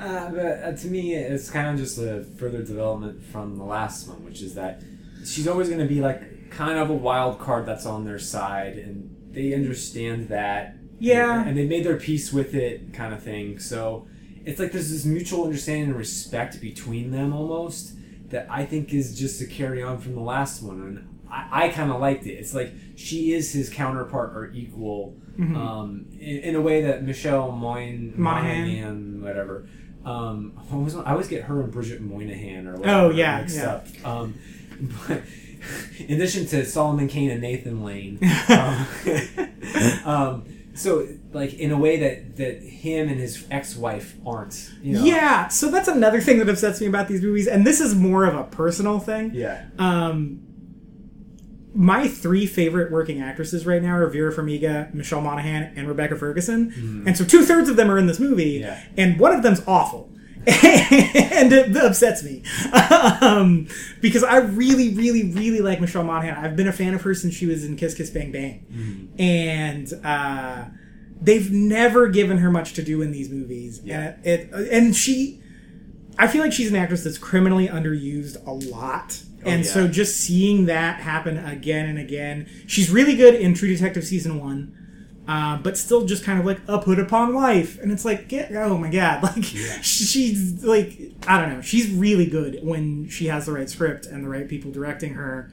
Uh, but uh, to me, it's kind of just a further development from the last one, which is that she's always going to be like kind of a wild card that's on their side, and they understand that. Yeah. And they made their peace with it, kind of thing. So it's like there's this mutual understanding and respect between them almost that I think is just to carry on from the last one. And I, I kind of liked it. It's like she is his counterpart or equal Mhm. um, in, in a way that Michelle Moyne, Monaghan. Monaghan, whatever. Um, I always, I always get her and Bridget Moynahan or whatever Oh, yeah, mixed yeah. up. Um, but in addition to Solomon Kane and Nathan Lane, um, um, so like in a way that that him and his ex-wife aren't. You know? yeah so that's another thing that upsets me about these movies and this is more of a personal thing Yeah. Um, my three favorite working actresses right now are Vera Farmiga, Michelle Monaghan, and Rebecca Ferguson. And so two thirds of them are in this movie, Yeah. and one of them's awful. and it upsets me um, because I really, really, really like Michelle Monaghan. I've been a fan of her since she was in Kiss Kiss Bang Bang, and uh, they've never given her much to do in these movies. Yeah. And it, and she, I feel like she's an actress that's criminally underused a lot. And yeah. so just seeing that happen again and again, she's really good in True Detective season one, uh, but still just kind of like a put upon wife. And it's like, get, oh my god, like she's like, I don't know, she's really good when she has the right script and the right people directing her.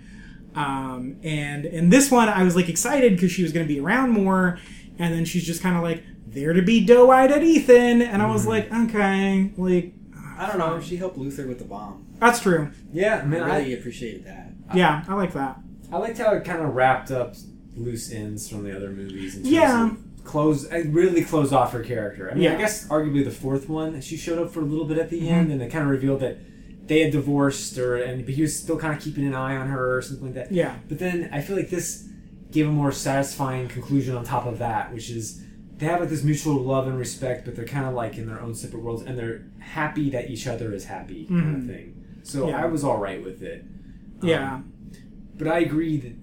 Um, and in this one, I was like excited because she was going to be around more, and then she's just kind of like there to be doe-eyed at Ethan, and I was like, okay, like I don't know. She helped Luther with the bomb. That's true. Yeah. I mean, I I, really appreciated that. Yeah, I like that. I liked how it kind of wrapped up loose ends from the other movies. In terms Yeah. Of close, it really closed off her character. I mean, Yeah. I guess arguably the fourth one, she showed up for a little bit at the end, and it kind of revealed that they had divorced, or and but he was still kind of keeping an eye on her or something like that. Yeah, But then I feel like this gave a more satisfying conclusion on top of that, which is they have like this mutual love and respect, but they're kind of like in their own separate worlds, and they're happy that each other is happy, kind Mhm. of thing. So Yeah. I was all right with it. Um, yeah, but I agree that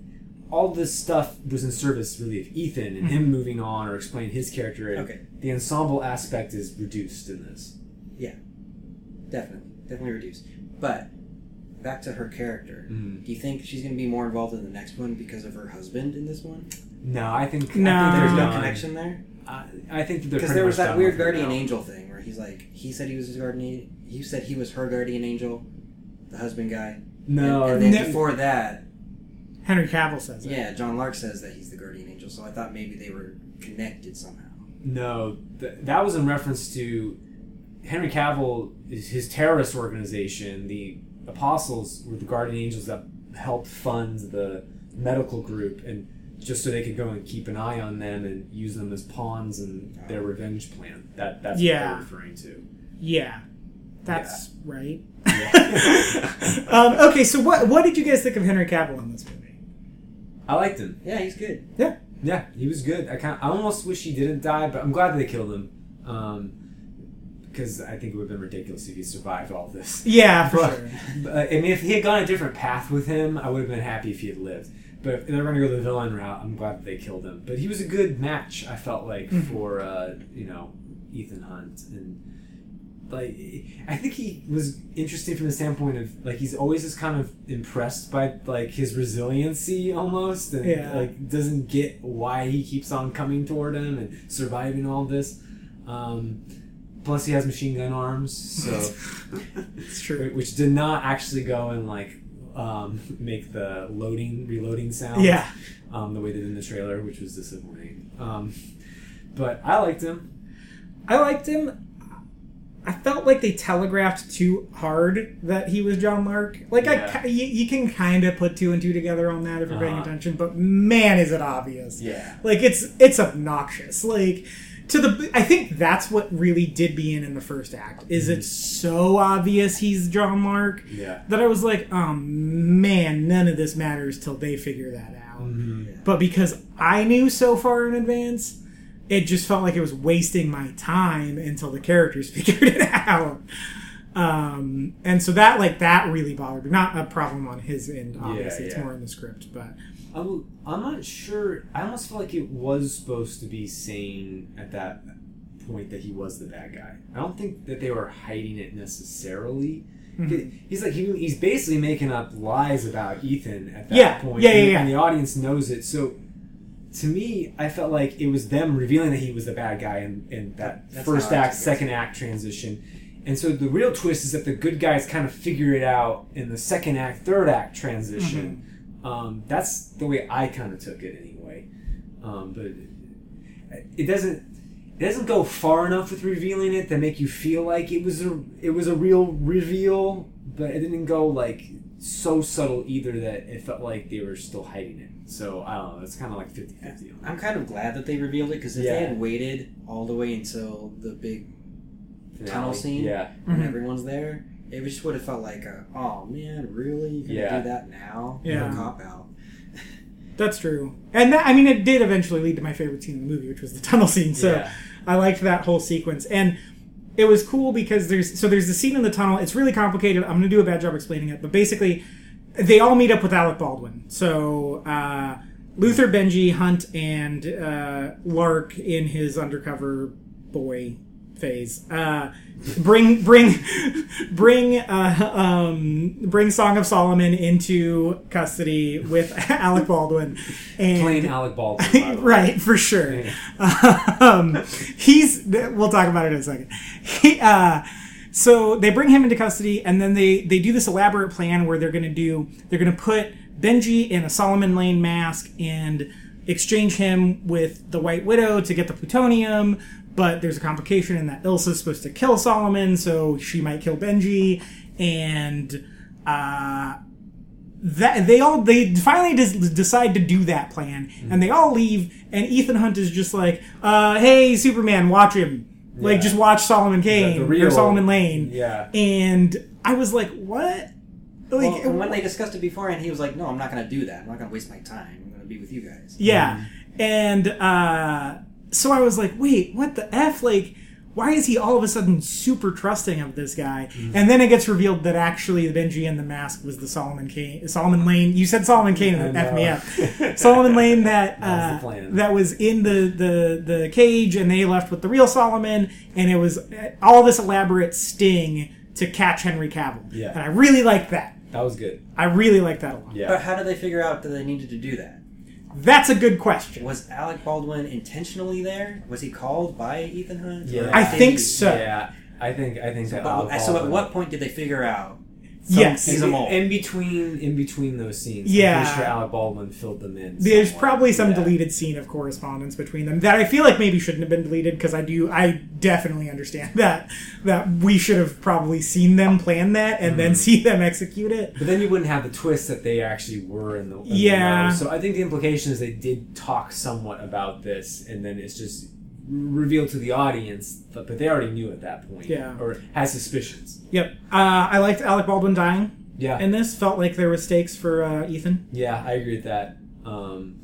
all this stuff was in service really of Ethan and him moving on or explaining his character. And Okay. The ensemble aspect is reduced in this. Yeah, definitely, definitely reduced. But back to her character. Mhm. Do you think she's going to be more involved in the next one because of her husband in this one? No, I think No. I think There's no connection there I, I think because there was that weird guardian angel thing where he's like, he said he was his guardian. He said he was her guardian angel, the husband guy. No, and, and then no. before that, Henry Cavill says it. yeah, John Lark says that he's the guardian angel. So I thought maybe they were connected somehow. no, th- that was in reference to Henry Cavill. His his terrorist organization, the Apostles, were the guardian angels that helped fund the medical group, and just so they could go and keep an eye on them and use them as pawns in their revenge plan. That that's Yeah. what they're referring to. Yeah, that's right. Yeah. um, okay, so what what did you guys think of Henry Cavill in this movie? I liked him. Yeah, he's good. Yeah, yeah, he was good. I kind I almost wish he didn't die, but I'm glad they killed him. Um, because I think it would have been ridiculous if he survived all this. Yeah, for But, sure. but, I mean, if he had gone a different path with him, I would have been happy if he had lived. But if they're going to go the villain route, I'm glad that they killed him. But he was a good match. I felt like Mhm. for uh, you know Ethan Hunt and like I think he was interesting from the standpoint of like he's always just kind of impressed by like his resiliency almost and Yeah. like doesn't get why he keeps on coming toward him and surviving all this. Um, plus, he has machine gun arms, so It's true. which did not actually go and like um, make the loading reloading sound. Yeah, um, the way they did in the trailer, which was disappointing. Um, but I liked him. I liked him. I felt like they telegraphed too hard that he was John Lark. Like I, Yeah. ki- you, you can kind of put two and two together on that if you're paying Uh-huh. attention, but man, is it obvious. Yeah. Like it's it's obnoxious. Like to the I think that's what really did me in in the first act. Is it's so obvious he's John Lark Yeah. that I was like, oh man, none of this matters till they figure that out. Mm-hmm. But because I knew so far in advance, it just felt like it was wasting my time until the characters figured it out. Um, and so that like that really bothered me. Not a problem on his end, obviously. It's yeah. more in the script, but I'm, I'm not sure. I almost feel like it was supposed to be saying at that point that he was the bad guy. I don't think that they were hiding it necessarily. Mm-hmm. He's like he, he's basically making up lies about Ethan at that Yeah, point. yeah, yeah, and, yeah. and the audience knows it. So to me, I felt like it was them revealing that he was the bad guy in, in that That's first act, second act transition. And so the real twist is that the good guys kind of figure it out in the second act, third act transition. Mm-hmm. Um, that's the way I kind of took it anyway. Um, but it doesn't it doesn't go far enough with revealing it to make you feel like it was a it was a real reveal, but it didn't go like so subtle either that it felt like they were still hiding it. So I don't know. It's kind of like 50-50. I'm kind of glad that they revealed it because if Yeah. they had waited all the way until the big Finale. tunnel scene Yeah. when Mhm. everyone's there, it just would have felt like, a, oh man, really? You gonna Yeah. do that now? Yeah. What a cop out. that's true. And that, I mean, it did eventually lead to my favorite scene in the movie, which was the tunnel scene. So Yeah. I liked that whole sequence, and it was cool because there's so there's the scene in the tunnel. It's really complicated. I'm going to do a bad job explaining it, but basically, they all meet up with Alec Baldwin. So uh, Luther, Benji, Hunt, and uh, Lark in his undercover boy phase. Uh, bring bring bring uh, um, bring Song of Solomon into custody with Alec Baldwin and Plain Alec Baldwin. by the way. right for sure um, he's we'll talk about it in a second he, uh, so they bring him into custody and then they they do this elaborate plan where they're going to do they're going to put benji in a solomon lane mask and exchange him with the white widow to get the plutonium but there's a complication in that ilsa's supposed to kill solomon so she might kill benji and uh, that they all they finally des- decide to do that plan and they all leave and ethan hunt is just like uh hey superman watch him like just watch solomon kane The- the or solomon lane Yeah. and i was like what like Well, and when they discussed it beforehand, he was like, no, I'm not going to do that. I'm not going to waste my time. I'm going to be with you guys. yeah and uh so i was like wait what the f like why is he all of a sudden super trusting of this guy? Mm-hmm. And then it gets revealed that actually the Benji and the mask was the Solomon Kane, Solomon Lane. You said Solomon Kane, and I F me up. Solomon Lane that That was uh, that was in the, the the cage, and they left with the real Solomon, and it was uh, all this elaborate sting to catch Henry Cavill. Yeah. and I really liked that. That was good. I really liked that a lot. But Yeah. how did they figure out that they needed to do that? That's a good question. Was Alec Baldwin intentionally there? Was he called by Ethan Hunt? Yeah. I think he- so. Yeah. I think I think that. But, Alec so at what point did they figure out? Yes, he's a mole. in between in between those scenes. Yeah. I'm sure Alec Baldwin filled them in. There's somewhere. probably some Yeah. deleted scene of correspondence between them that I feel like maybe shouldn't have been deleted because I do I definitely understand that that we should have probably seen them plan that and Mm-hmm. then see them execute it. But then you wouldn't have the twist that they actually were in the in Yeah. know. So I think the implication is they did talk somewhat about this, and then it's just revealed to the audience, but, but they already knew at that point. Yeah. Or had suspicions. Yep. Uh, I liked Alec Baldwin dying Yeah. And this. Felt like there was stakes for uh, Ethan. yeah, I agree with that. Um,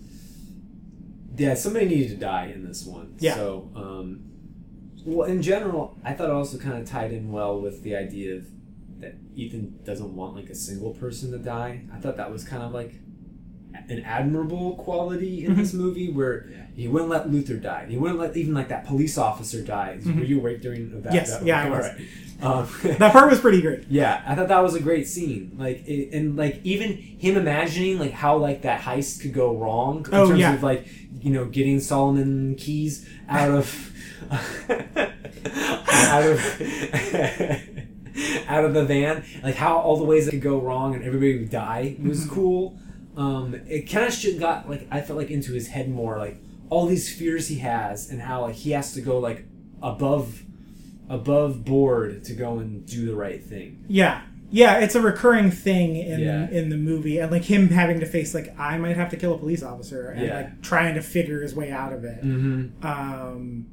yeah, somebody needed to die in this one. Yeah. So, um, well, in general, I thought it also kind of tied in well with the idea of that Ethan doesn't want like a single person to die. I thought that was kind of like an admirable quality in this movie where Yeah. he wouldn't let Luther die. He wouldn't let even like that police officer die. Were you awake during that? Yes, that- yeah, I was. right. Um, That part was pretty great. yeah, I thought that was a great scene. Like, it, and like even him imagining like how like that heist could go wrong in Oh, terms yeah. of like you know getting Solomon keys out of out of out of the van, like how all the ways it could go wrong and everybody would die was Mm-hmm. cool. Um, it kind of got like I felt like into his head more, like all these fears he has and how like he has to go like above above board to go and do the right thing. Yeah. Yeah, it's a recurring thing in Yeah. in the movie, and like him having to face like I might have to kill a police officer, and Yeah. like trying to figure his way out of it, Mm-hmm. um,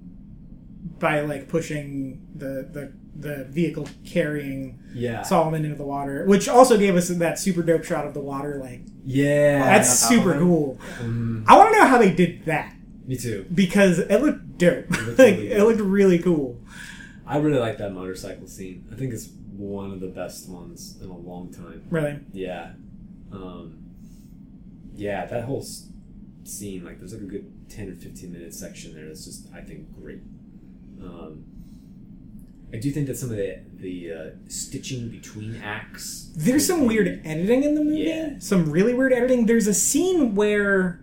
by like pushing the the the vehicle carrying Yeah. Solomon into the water, which also gave us that super dope shot of the water. Like yeah. that's on super him. cool. Mhm. I want to know how they did that Me too. because it looked dope. looked like really it looked really cool. I really like that motorcycle scene. I think it's one of the best ones in a long time. Really. Yeah. Um, yeah, that whole s- scene, like, there's like a good 10 or 15 minute section there that's just, I think, great. Um, I do think that some of the, the uh, stitching between acts. There's some weird editing in the movie. Yeah. Some really weird editing. There's a scene where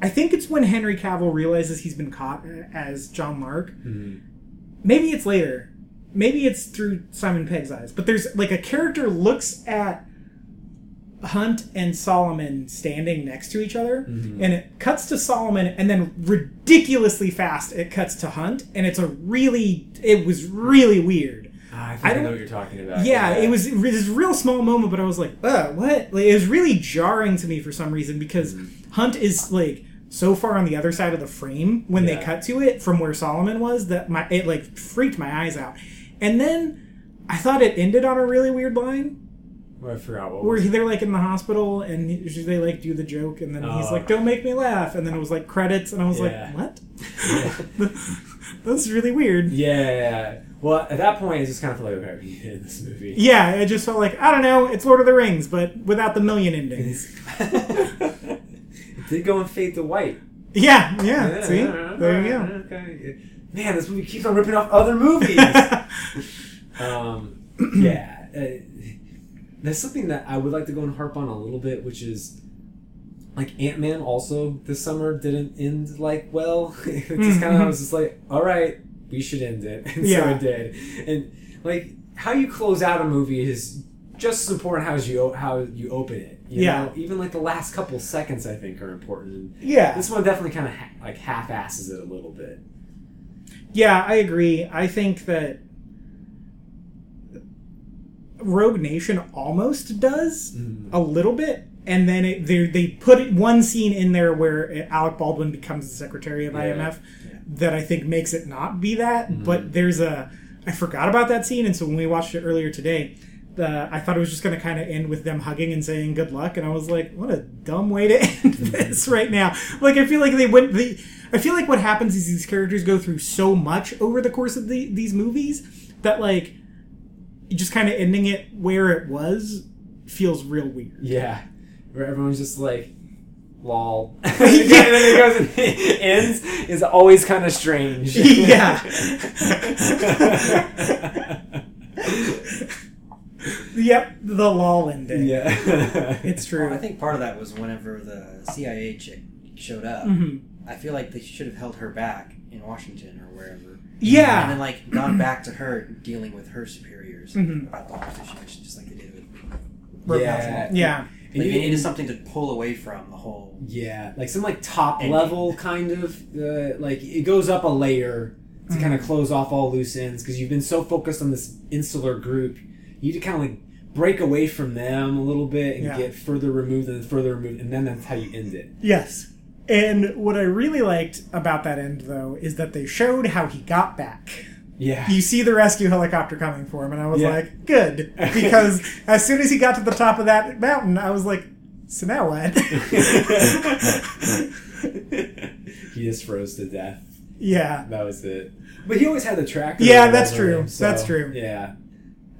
I think it's when Henry Cavill realizes he's been caught as John Mark. Mhm. Maybe it's later. Maybe it's through Simon Pegg's eyes. But there's like a character looks at Hunt and Solomon standing next to each other, Mhm. and it cuts to Solomon, and then ridiculously fast it cuts to Hunt, and it's a really, it was really weird. Ah, I think I don't- know what you're talking about. Yeah, it was it was this real small moment, but I was like, uh, what? Like, it was really jarring to me for some reason because Hunt is like so far on the other side of the frame when they cut to it from where Solomon was that my it like freaked my eyes out. And then I thought it ended on a really weird line I forgot what where was they're like in the hospital and he, they like do the joke and then he's Oh. like, "Don't make me laugh," and then it was like credits and I was Yeah. like, "What?" Yeah. That's really weird. yeah. Well, at that point, it just kind of felt like, okay, we did this movie. Yeah, it just felt like I don't know. It's Lord of the Rings, but without the million endings. it did go and fade to white. Yeah, yeah. See, there you go. Okay. Man, this movie keeps on ripping off other movies. um, yeah, uh, there's something that I would like to go and harp on a little bit, which is like Ant Man. Also, this summer didn't end like well. it just kind of I mm-hmm. was just like, all right, we should end it, and so it did. And like how you close out a movie is just as important how you how you open it. You Yeah. know? even like the last couple seconds, I think, are important. And yeah, this one definitely kind of ha- like half asses it a little bit. yeah. I agree. I think that Rogue Nation almost does Mm. a little bit, and then it, they they put one scene in there where Alec Baldwin becomes the secretary of Yeah. IMF Yeah. that I think makes it not be that. Mm-hmm. But there's a I forgot about that scene, and so when we watched it earlier today. The, I thought it was just going to kind of end with them hugging and saying good luck, and I was like, "What a dumb way to end this right now!" Like, I feel like they went. The I feel like what happens is these characters go through so much over the course of the, these movies that like just kind of ending it where it was feels real weird. Yeah, where everyone's just like, "lol," and then it goes and it ends is always kind of strange. Yeah. Yep, the lol ending. yeah, It's true. Well, I think part of that was whenever the CIA chick showed up. Mhm. I feel like they should have held her back in Washington or wherever. Yeah. And then like gone back to her dealing with her superiors Mhm. about the whole situation, just like they did with. yeah, Yeah. Like And they needed something to pull away from the whole. Yeah, like some like top Ending. level kind of uh, like it goes up a layer to kind of Mm-hmm. close off all loose ends because you've been so focused on this insular group. You need to kind of like break away from them a little bit and Yeah. get further removed and further removed, and then that's how you end it. Yes. And what I really liked about that end, though, is that they showed how he got back. Yeah, You see the rescue helicopter coming for him, and I was Yeah. like, good. Because as soon as he got to the top of that mountain, I was like, so now what? he just froze to death. yeah. That was it. But he always had the tractor. Yeah, that's true. him, so, That's true. Yeah,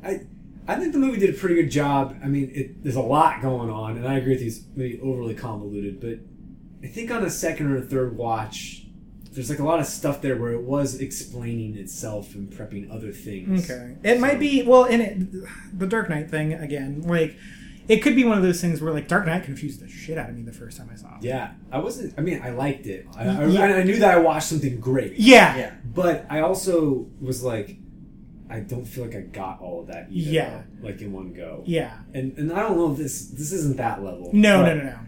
I I think the movie did a pretty good job. I mean, it, there's a lot going on, and I agree with you. It's maybe overly convoluted, but I think on a second or third watch, there's like a lot of stuff there where it was explaining itself and prepping other things. Okay. It might be, well, in it, the Dark Knight thing, again, like, it could be one of those things where, like, Dark Knight confused the shit out of me the first time I saw it. Yeah, I wasn't. I mean, I liked it. I, I, Yeah. I knew that I watched something great. Yeah. Yeah. But I also was like, I don't feel like I got all of that either. Yeah. Like in one go. Yeah. And and I don't know if this this isn't that level. No, but, no, no, no.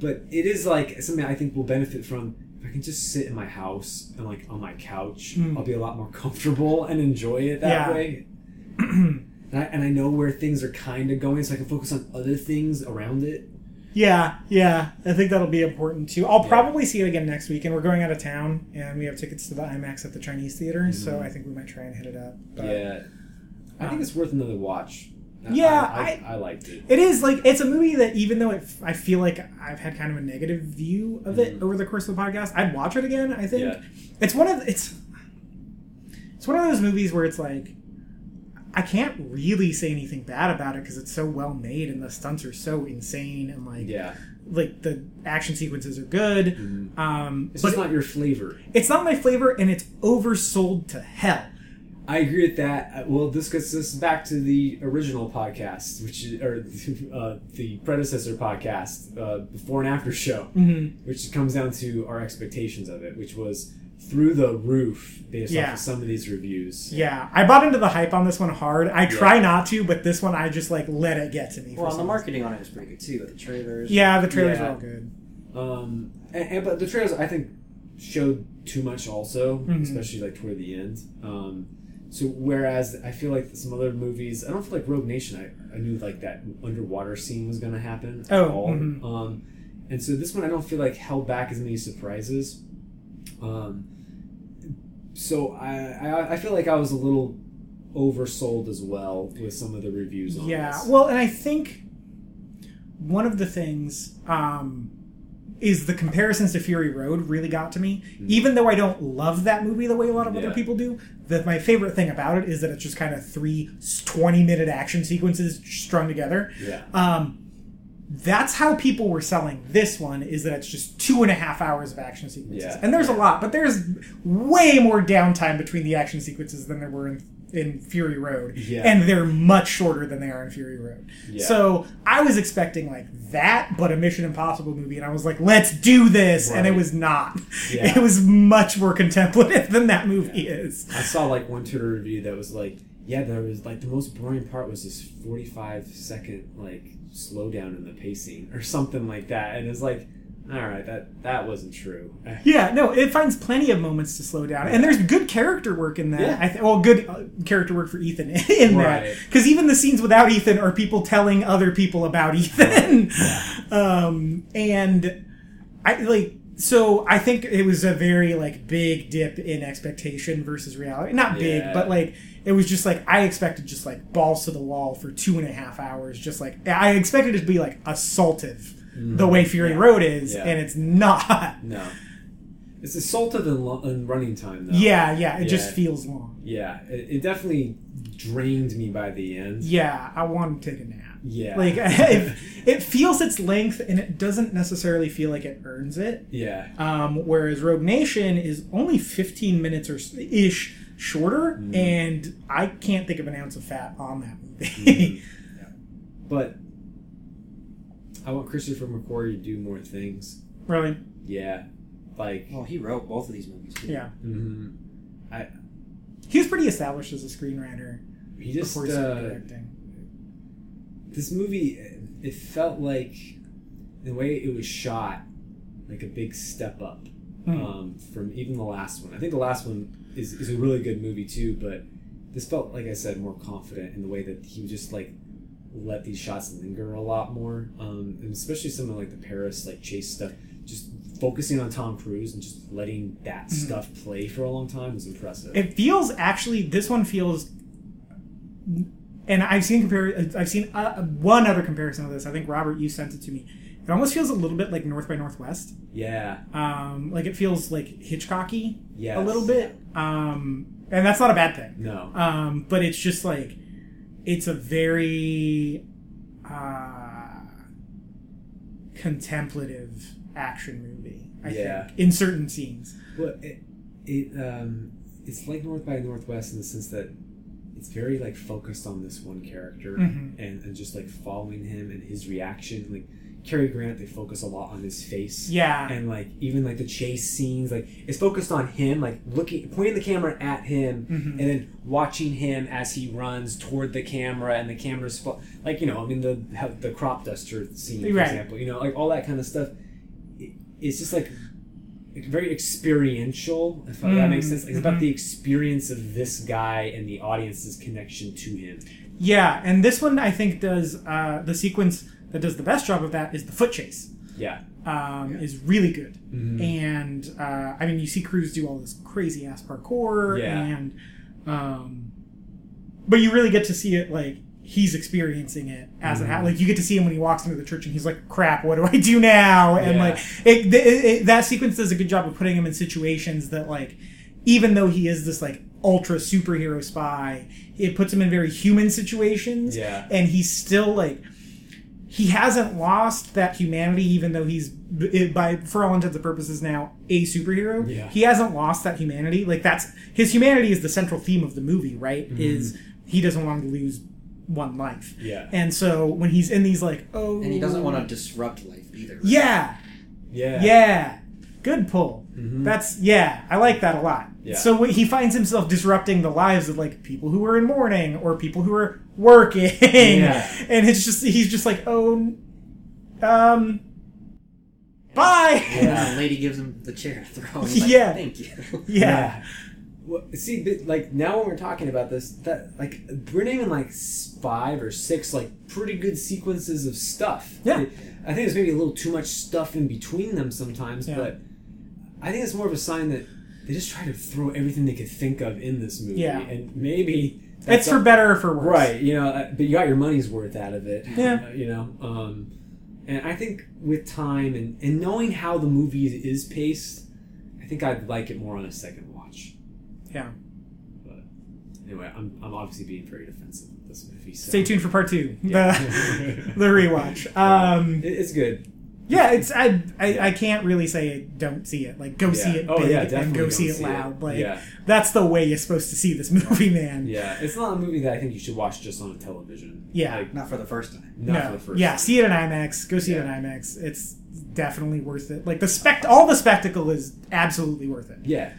But it is like something I think will benefit from if I can just sit in my house and like on my couch, Mm. I'll be a lot more comfortable and enjoy it that Yeah. way. and, I, and I know where things are kind of going, so I can focus on other things around it. Yeah, yeah. I think that'll be important too. I'll Yeah. probably see it again next week, and we're going out of town, and we have tickets to the IMAX at the Chinese theater, so I think we might try and hit it up. But yeah, I think um, it's worth another watch. Yeah, I, I, I liked it. It is like it's a movie that even though it, I feel like I've had kind of a negative view of it Mhm. over the course of the podcast, I'd watch it again. I think Yeah. it's one of it's it's one of those movies where it's like I can't really say anything bad about it because it's so well made and the stunts are so insane and like Yeah, like the action sequences are good. Mhm. Um, it's just not your flavor. it's not my flavor and it's oversold to hell. I agree with that. Uh, Well, this gets us back to the original podcast, which is, or uh, the predecessor podcast, uh, before and after show, Mm-hmm. which comes down to our expectations of it, which was through the roof based Yeah. off of some of these reviews. Yeah, I bought into the hype on this one hard. I try not to, but this one I just like let it get to me. Well, the some marketing on it was pretty good too. With the trailers. Yeah, the trailers Yeah. are all good. Um, and, and- but the trailers I think showed too much also, Mhm. especially like toward the end. Um, so whereas I feel like some other movies, I don't feel like Rogue Nation. I, I knew like that underwater scene was going to happen. at Oh, all. mhm. Um, and so this one I don't feel like held back as many surprises. Um, so I, I I feel like I was a little oversold as well with some of the reviews on Yeah, this. well, and I think one of the things um, is the comparisons to Fury Road really got to me. Even though I don't love that movie the way a lot of other Mm. People do, that my favorite thing about it is that it's just kind of three 20 minute action sequences strung together. yeah. Um, that's how people were selling this one is that it's just two and a half hours of action sequences Yeah. and there's a lot but there's way more downtime between the action sequences than there were in, in fury road. Yeah. and they're much shorter than they are in fury road. Yeah. so i was expecting like that but a mission impossible movie and i was like let's do this! And it was not. Yeah. it was much more contemplative than that movie is. I saw like one Twitter review that was like, yeah, there was like the most boring part was this 45 second like slowdown in the pacing or something like that, and it's like, all right, that that wasn't true. Yeah, no, it finds plenty of moments to slow down, and there's good character work in that. Yeah. I th- well, good uh, character work for Ethan in that because even the scenes without Ethan are people telling other people about Ethan, yeah. um, and I like. So I think it was a very like big dip in expectation versus reality. Not big, Yeah. but like it was just like I expected just like balls to the wall for two and a half hours. Just like I expected it to be like assaultive the way Fury Yeah. Road is, Yeah. and it's not. No, it's assaultive in, lo- in running time though. Yeah, yeah, it just feels long. yeah, it, it definitely drained me by the end. Yeah, I want to take a nap. Yeah, Like it, it feels its length, and it doesn't necessarily feel like it earns it. yeah, Um, whereas Rogue Nation is only 15 minutes or ish shorter, Mm. and I can't think of an ounce of fat on that movie. but I want Christopher McQuarrie to do more things. really? Yeah, like Well, he wrote both of these movies too. Yeah. mhm. He was pretty established as a screenwriter he just before he started uh, directing. this movie it felt like the way it was shot like a big step up Hmm. um, from even the last one i think the last one is, is a really good movie too but this felt like i said more confident in the way that he was just like let these shots linger a lot more um, and especially some of like the paris like chase stuff just focusing on tom cruise and just letting that stuff play for a long time was impressive. It feels actually this one feels, and I've seen compare. I've seen uh, one other comparison of this. I think Robert, you sent it to me. It almost feels a little bit like North by Northwest. yeah Um, like it feels like Hitchcocky Yeah. a little bit, um, and that's not a bad thing. no Um, but it's just like it's a very uh, contemplative action movie. I Yeah. think in certain scenes. Well, it, it um, it's like North by Northwest in the sense that it's very like focused on this one character Mhm. and, and just like following him and his reaction. Like Cary Grant, they focus a lot on his face. Yeah. And like even like the chase scenes, like it's focused on him, like looking, pointing the camera at him, Mhm. and then watching him as he runs toward the camera, and the camera's fo- like you know, I mean the the crop duster scene, for Right. example, you know, like all that kind of stuff. It, it's just like very experiential. If that makes sense, it's about the experience of this guy and the audience's connection to him. Yeah, and this one I think does uh, the sequence that does the best job of that is the foot chase. Yeah, Um, Is really good, and uh, I mean you see Cruise do all this crazy ass parkour, Yeah. and um, but you really get to see it like he's experiencing it as it happens. Like you get to see him when he walks into the church and he's like, "Crap, what do I do now?" And Yeah. like it, it, it, that sequence does a good job of putting him in situations that like even though he is this like ultra superhero spy, it puts him in very human situations. Yeah. and he's still like he hasn't lost that humanity, even though he's by for all intents and purposes now a superhero. Yeah. He hasn't lost that humanity. Like that's his humanity is the central theme of the movie, right? Mm-hmm. Is he doesn't want to lose one life. Yeah. And so when he's in these like oh And he doesn't want to disrupt life either. yeah yeah, yeah good pull. That's yeah I like that a lot. Yeah. So he finds himself disrupting the lives of like people who are in mourning or people who are working, Yeah. and it's just he's just like oh um bye And then the lady gives him the chair to throw. Like, Yeah. Thank you. yeah. Well, see, like now when we're talking about this, that like we're naming like five or six like pretty good sequences of stuff. Yeah. I think there's maybe a little too much stuff in between them sometimes, Yeah. but I think it's more of a sign that they just try to throw everything they could think of in this movie, Yeah. and maybe It's for better or for worse. Right, you know, uh, but you got your money's worth out of it. Yeah. uh, you know, um, and I think with time and, and knowing how the movie is paced, I think I'd like it more on a second watch. Yeah. But anyway, I'm, I'm obviously being very defensive of this movie. So. Stay tuned for part two. Yeah. The, the rewatch. Um, It- it's good. Yeah, it's I, I I can't really say don't see it. Like go see it Oh, big yeah, and go go see it see it. loud. Like Yeah. that's the way you're supposed to see this movie, man. Yeah, it's not a movie that I think you should watch just on television. Yeah. Like, Not for the first time. not no, for the first yeah, time. see it in IMAX. Go see it in IMAX. It's definitely worth it. Like the spect, all the spectacle is absolutely worth it. Yeah.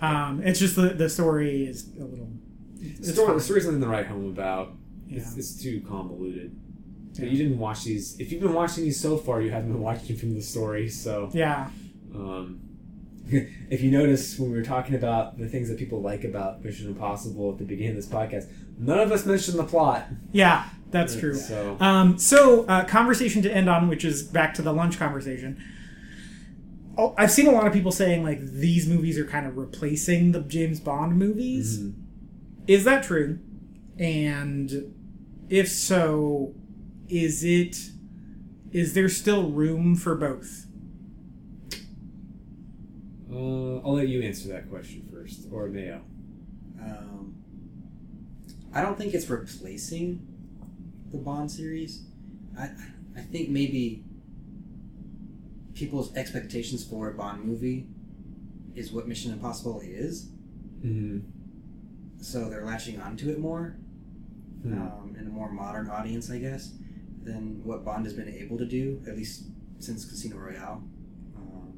Um, it's just the the story is a little. The It's story, fine. the story's nothing to write home about. Yeah. It's, it's too convoluted. But Yeah. you didn't watch these. If you've been watching these so far, you haven't been watching from the story. So, Yeah, um, if you notice when we were talking about the things that people like about Mission Impossible at the beginning of this podcast, none of us mentioned the plot. yeah, that's true. So, Um, so, uh, conversation to end on, which is back to the lunch conversation. Oh, I've seen a lot of people saying like these movies are kind of replacing the James Bond movies. mhm. Is that true? And if so, is it is there still room for both? uh, I'll let you answer that question first, or Mayo. Um, I don't think it's replacing the Bond series. I I think maybe people's expectations for a Bond movie is what Mission Impossible is, Mm-hmm. so they're latching onto it more, Hmm. um, in a more modern audience, I guess, than what Bond has been able to do, at least since Casino Royale. Um,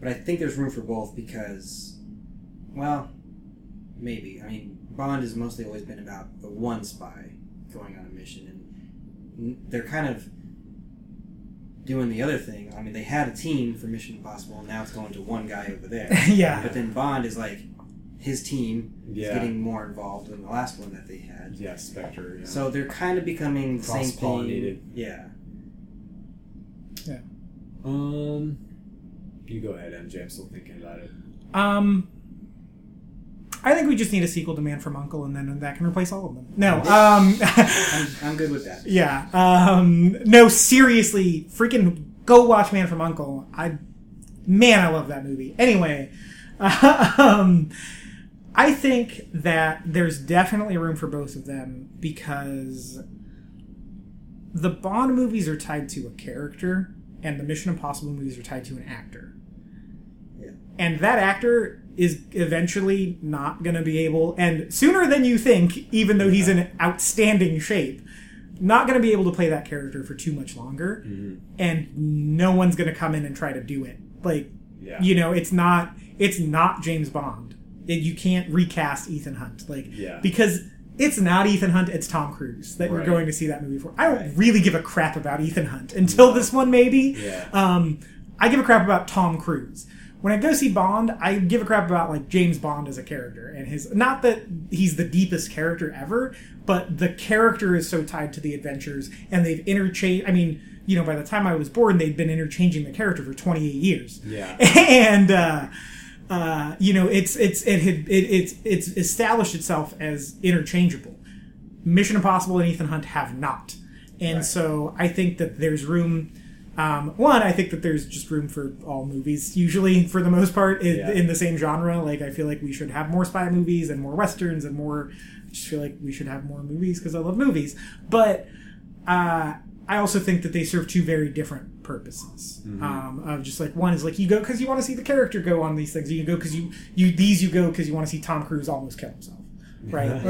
but I think there's room for both because, well, maybe. I mean, Bond has mostly always been about the one spy going on a mission, and they're kind of doing the other thing. I mean, they had a team for Mission Impossible, and now it's going to one guy over there. yeah, But then Bond is like his team is getting more involved than the last one that they had. Yeah, Spectre. Yeah. So they're kind of becoming the same thing. Yeah. Yeah. Um, you go ahead, MJ. I'm still thinking about it. Um, I think we just need a sequel to Man from Uncle, and then that can replace all of them. No, um, I'm, I'm good with that. yeah, um, no, seriously, freaking go watch Man from Uncle. I, man, I love that movie. Anyway, um, I think that there's definitely room for both of them because the Bond movies are tied to a character, and the Mission Impossible movies are tied to an actor. Yeah. And that actor is eventually not going to be able, and sooner than you think, even though he's in outstanding shape, not going to be able to play that character for too much longer. Mm-hmm. And no one's going to come in and try to do it. Like, Yeah. you know, it's not it's not James Bond. You can't recast Ethan Hunt, like, Yeah. because it's not Ethan Hunt, it's Tom Cruise that you're going to see that movie for. I don't Right. really give a crap about Ethan Hunt until this one, maybe. Yeah. Um, I give a crap about Tom Cruise. When I go see Bond, I give a crap about like James Bond as a character and his not that he's the deepest character ever, but the character is so tied to the adventures and they've interchanged I mean, you know, by the time I was born, they'd been interchanging the character for 28 years. Yeah. and uh, uh, you know, it's it's it had it, it's it's established itself as interchangeable. Mission Impossible and Ethan Hunt have not, and Right. so I think that there's room. Um, one, I think that there's just room for all movies, usually for the most part, in, Yeah. in the same genre. Like I feel like we should have more spy movies and more westerns and more. I just feel like we should have more movies because I love movies, but uh, I also think that they serve two very different purposes. Um, of just like one is like you go because you want to see the character go on these things. You go because you you these you go because you want to see Tom Cruise almost kill himself, right?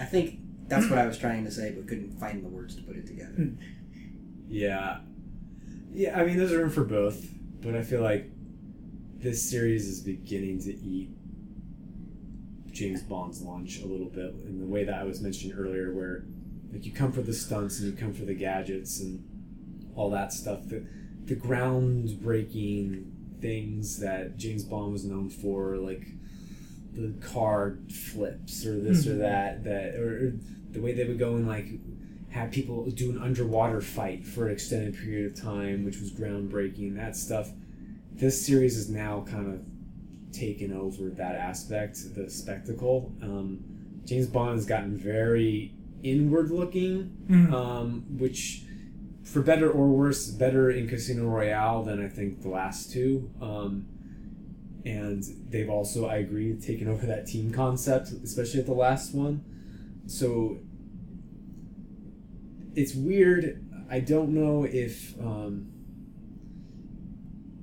I think that's what I was trying to say, but couldn't find the words to put it together. Yeah. Yeah, I mean, there's room for both, but I feel like this series is beginning to eat James Bond's lunch a little bit in the way that I was mentioning earlier, where like you come for the stunts and you come for the gadgets and all that stuff. The the groundbreaking things that James Bond was known for, like the car flips or this or Mhm. that, that or, the way they would go and like have people do an underwater fight for an extended period of time, which was groundbreaking. That stuff. This series is now kind of taken over that aspect, the spectacle. Um, James Bond has gotten very inward looking, Mhm. um, which, for better or worse, better in Casino Royale than I think the last two. Um, and they've also, I agree, taken over that team concept, especially at the last one. So it's weird. I don't know if um,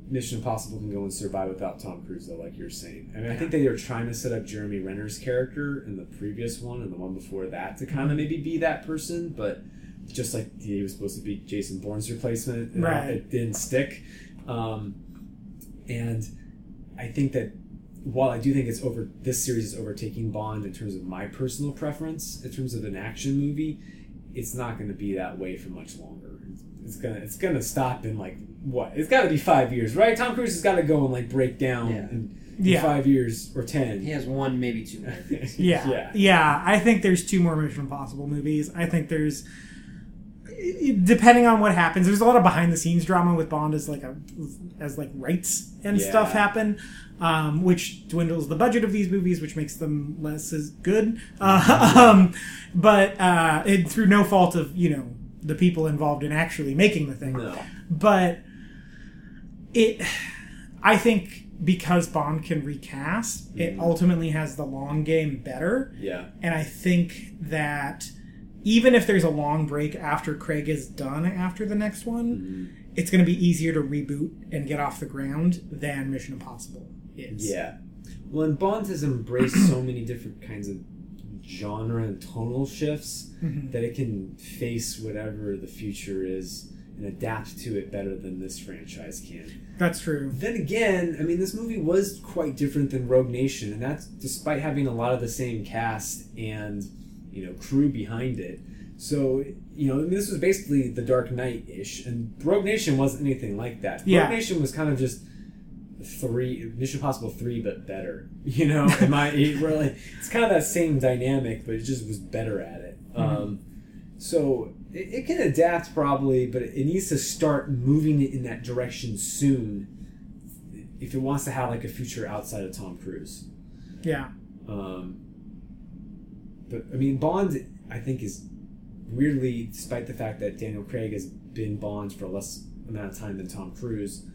Mission Impossible can go and survive without Tom Cruise, though, like you're saying. I mean, I think they were trying to set up Jeremy Renner's character in the previous one and the one before that to kind of maybe be that person, but just like he was supposed to be Jason Bourne's replacement, you Right. it didn't stick. Um, and I think that while I do think it's over, this series is overtaking Bond in terms of my personal preference, in terms of an action movie, it's not going to be that way for much longer. It's, it's gonna it's gonna stop in like what? It's got to be five years, right? Tom Cruise has got to go and like break down Yeah. in, in Yeah. five years or ten. He has one, maybe two movies. Yeah. yeah. yeah. I think there's two more Mission Impossible movies. I think there's depending on what happens, there's a lot of behind the scenes drama with Bond as like a as like rights and Yeah. stuff happen, um, which dwindles the budget of these movies, which makes them less as good. Uh, um, but uh, it, through no fault of you know the people involved in actually making the thing No. but it i think because bond can recast it Mhm. ultimately has the long game better Yeah. and i think that even if there's a long break after craig is done after the next one Mhm. it's going to be easier to reboot and get off the ground than mission impossible is Yeah. Well, and Bond has embraced so many different kinds of genre and tonal shifts Mhm. that it can face whatever the future is and adapt to it better than this franchise can. that's true Then again, I mean, this movie was quite different than Rogue Nation, and that's despite having a lot of the same cast and you know crew behind it. So you know, this was basically the Dark Knight ish, and Rogue Nation wasn't anything like that. Yeah. Rogue Nation was kind of just three Mission Impossible three, but better. You know, my it really, it's kind of that same dynamic, but it just was better at it. Um, so it, it can adapt probably, but it needs to start moving it in that direction soon if it wants to have like a future outside of Tom Cruise. yeah Um, but I mean, Bond, I think is weirdly, despite the fact that Daniel Craig has been Bond for less amount of time than Tom Cruise.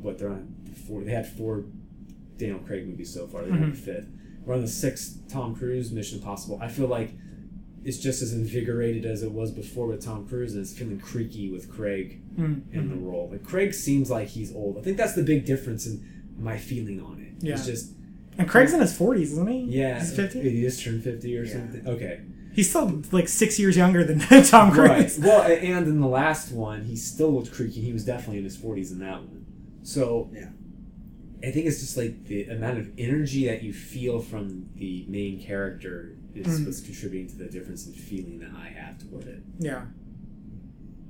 What they're on four? They had four Daniel Craig movies so far. They're on the fifth. We're on the sixth Tom Cruise Mission Impossible. I feel like it's just as invigorated as it was before with Tom Cruise, and it's feeling creaky with Craig Mm, in the mhm. role. Like Craig seems like he's old. I think that's the big difference in my feeling on it. Yeah. It's just and craig's in his 40s isn't he yeah, he's 50 He just turned fifty or Yeah. something. Okay, he's still like six years younger than tom cruise right. Well, and in the last one, he still looked creaky. He was definitely in his forties in that one. So Yeah. I think it's just like the amount of energy that you feel from the main character is Mm. what's contributing to the difference in feeling that I have toward it. yeah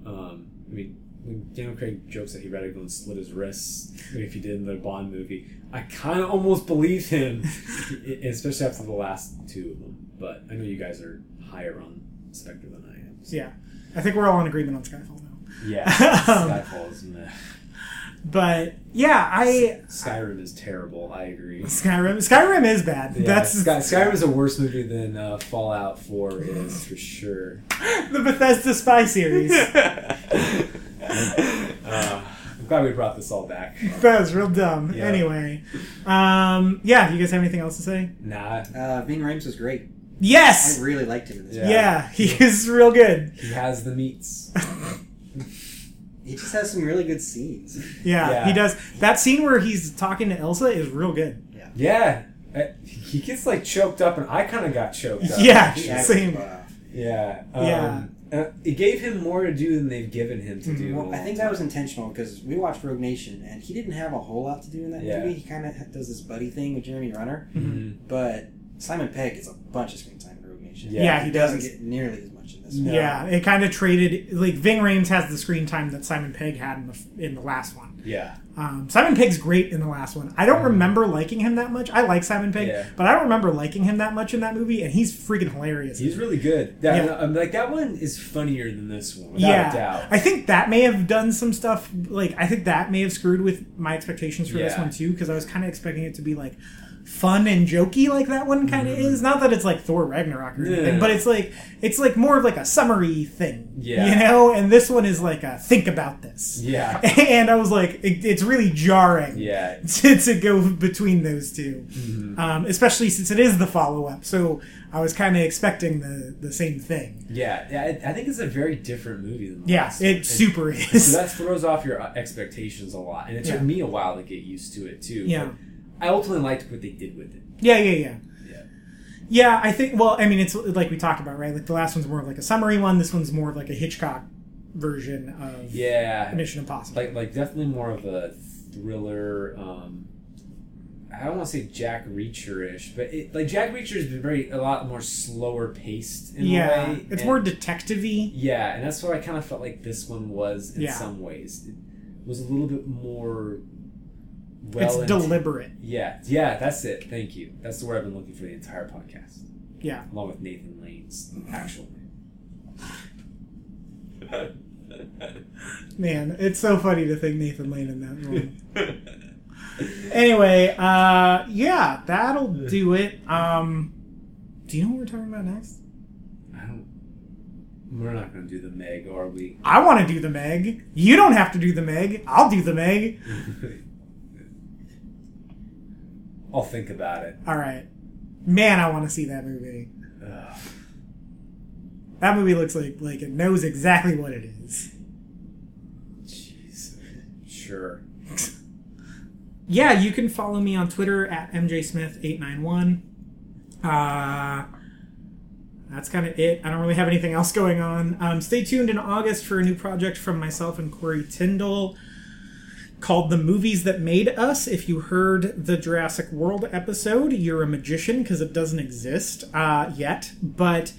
Um, I mean, when Daniel Craig jokes that he'd rather go and slit his wrists if he did in the Bond movie, I kind of almost believe him, especially after the last two of them. But I know you guys are higher on Spectre than I am. so- Yeah, I think we're all in agreement on Skyfall now. Yeah, Skyfall is meh. But yeah, I Skyrim is terrible. I agree. Skyrim. Skyrim is bad. Yeah, That's Sky, Skyrim is a worse movie than uh, Fallout 4 is for sure. the Bethesda spy series. Uh, I'm glad we brought this all back. that was real dumb. Yeah. Anyway, um, yeah. You guys have anything else to say? Nah, Uh, Ving Rhames was great. Yes. I really liked him in this. Yeah. Yeah, he is real good. he has the meats. He just has some really good scenes. Yeah, Yeah. he does. That scene where he's talking to Ilsa is real good. Yeah, uh, he gets like choked up, and I kind of got choked up. Yeah, same. yeah, um, Yeah. Uh, it gave him more to do than they've given him to do. Mhm. in Well, I long think that was intentional because we watched Rogue Nation and he didn't have a whole lot to do in that Yeah. movie. He kind of does this buddy thing with Jeremy Renner, Mhm. but Simon Pegg gets a bunch of screen time in Rogue Nation. Yeah. Yeah, he doesn't does. get nearly as much in this. No. Yeah, it kind of traded. Like Ving Rhames has the screen time that Simon Pegg had in the in the last one. Yeah, Um, Simon Pegg's great in the last one. I don't remember liking him that much. I like Simon Pegg, Yeah. but I don't remember liking him that much in that movie, and he's freaking hilarious. he's really good. That, Yeah. um, like that one is funnier than this one, without yeah, a doubt. I think that may have done some stuff. Like I think that may have screwed with my expectations for this one too, because I was kind of expecting it to be like fun and jokey, like that one kind of is. Not that it's like Thor Ragnarok or Mm-hmm. Yeah. anything, but it's like it's like more of like a summary thing. Yeah. you know. And this one is like a think about this. Yeah, And I was like, it, it's really jarring. yeah, to, to go between those 2 Mhm. um, especially since it is the follow up. So I was kind of expecting the the same thing. yeah. yeah I, I think it's a very different movie than the Yeah, it And- super is. So that throws off your uh, expectations a lot, and it took Yeah. me a while to get used to it too. Yeah. but I ultimately liked what they did with it. yeah, yeah, yeah. Yeah. Yeah, I think. Well, I mean, it's like we talked about, right? Like the last one's more of like a summary one. This one's more of like a Hitchcock version of Yeah, Mission Impossible. like like definitely more of a thriller. Um, I don't want to say Jack Reacher ish, but it, like Jack Reacher has been very a lot more slower paced in yeah, a way. it's and- more detective-y. Yeah, and that's what I kind of felt like this one was in Yeah. some ways. It was a little bit more. Well it's int- deliberate. Yeah, yeah, that's it. Thank you. That's the word I've been looking for the entire podcast, Yeah, along with Nathan Lane's actual name. man, it's so funny to think Nathan Lane in that role. anyway, uh, yeah, that'll do it. Um, do you know what we're talking about next? I don't. We're not going to do the Meg, are we? I want to do the Meg. You don't have to do the Meg. I'll do the Meg. I'll think about it. All right. Man, I want to see that movie. Ugh. That movie looks like like it knows exactly what it is. Jeez. Sure. Yeah, you can follow me on Twitter at mjsmith891. Uh, that's kind of it. I don't really have anything else going on. Um, stay tuned in August for a new project from myself and Corey Tyndall called The Movies That Made Us. If you heard the Jurassic World episode, you're a magician because it doesn't exist uh, yet. But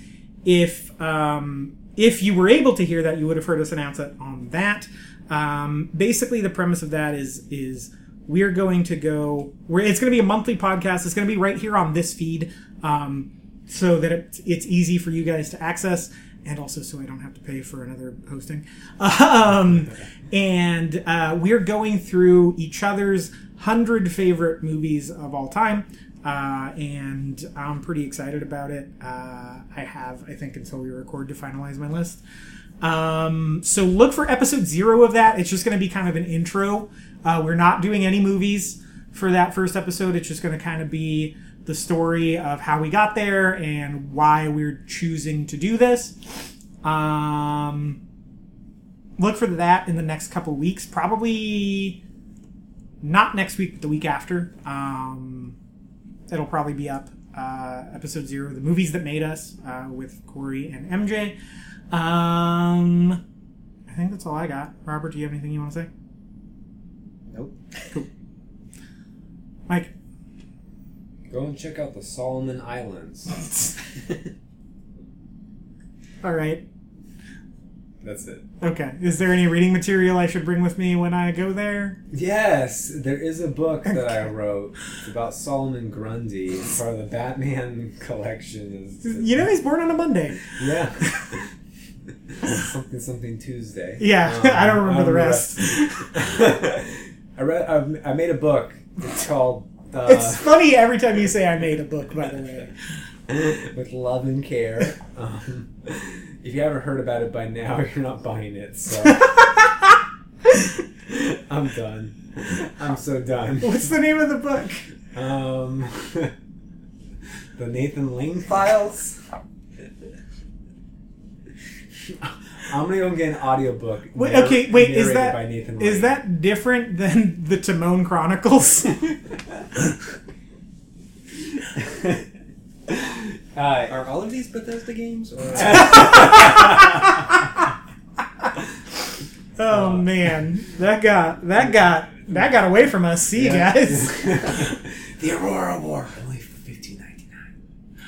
if um, if you were able to hear that, you would have heard us announce it on that. Um, basically, the premise of that is is we're going to go. It's going to be a monthly podcast. It's going to be right here on this feed, um, so that it, it's easy for you guys to access, and also so I don't have to pay for another hosting. Um, and uh, we're going through each other's hundred favorite movies of all time. Uh, and I'm pretty excited about it. Uh, I have, I think, until we record to finalize my list. Um, so look for episode zero of that. It's just going to be kind of an intro. Uh, we're not doing any movies for that first episode. It's just going to kind of be the story of how we got there and why we're choosing to do this. Um, look for that in the next couple weeks. Probably not next week, but the week after. Um, it'll probably be up. Uh, episode zero, the movies that made us, uh, with Corey and MJ. Um, I think that's all I got. Robert, do you have anything you want to say? Nope. Cool. Mike. Go and check out the Solomon Islands. All right. That's it. Okay. Is there any reading material I should bring with me when I go there? Yes, there is a book that I wrote. It's about Solomon Grundy. It's part of the Batman collection. You know he's born on a Monday. Yeah. something something Tuesday. Yeah, I don't remember the um, rest. I read. I made a book. It's called. Uh, It's funny every time you say I made a book, by the way. with love and care. Um, if you haven't heard about it by now, you're not buying it. So I'm done. I'm so done. What's the name of the book? Um, the Nathan Lane files. I'm gonna go get an audiobook. Wait, narr- okay, wait, is narrated that by Nathan is that different than the Timon Chronicles? Uh, Are all of these Bethesda games? Or oh man, that got that got that got away from us. See you guys. the Aurora War.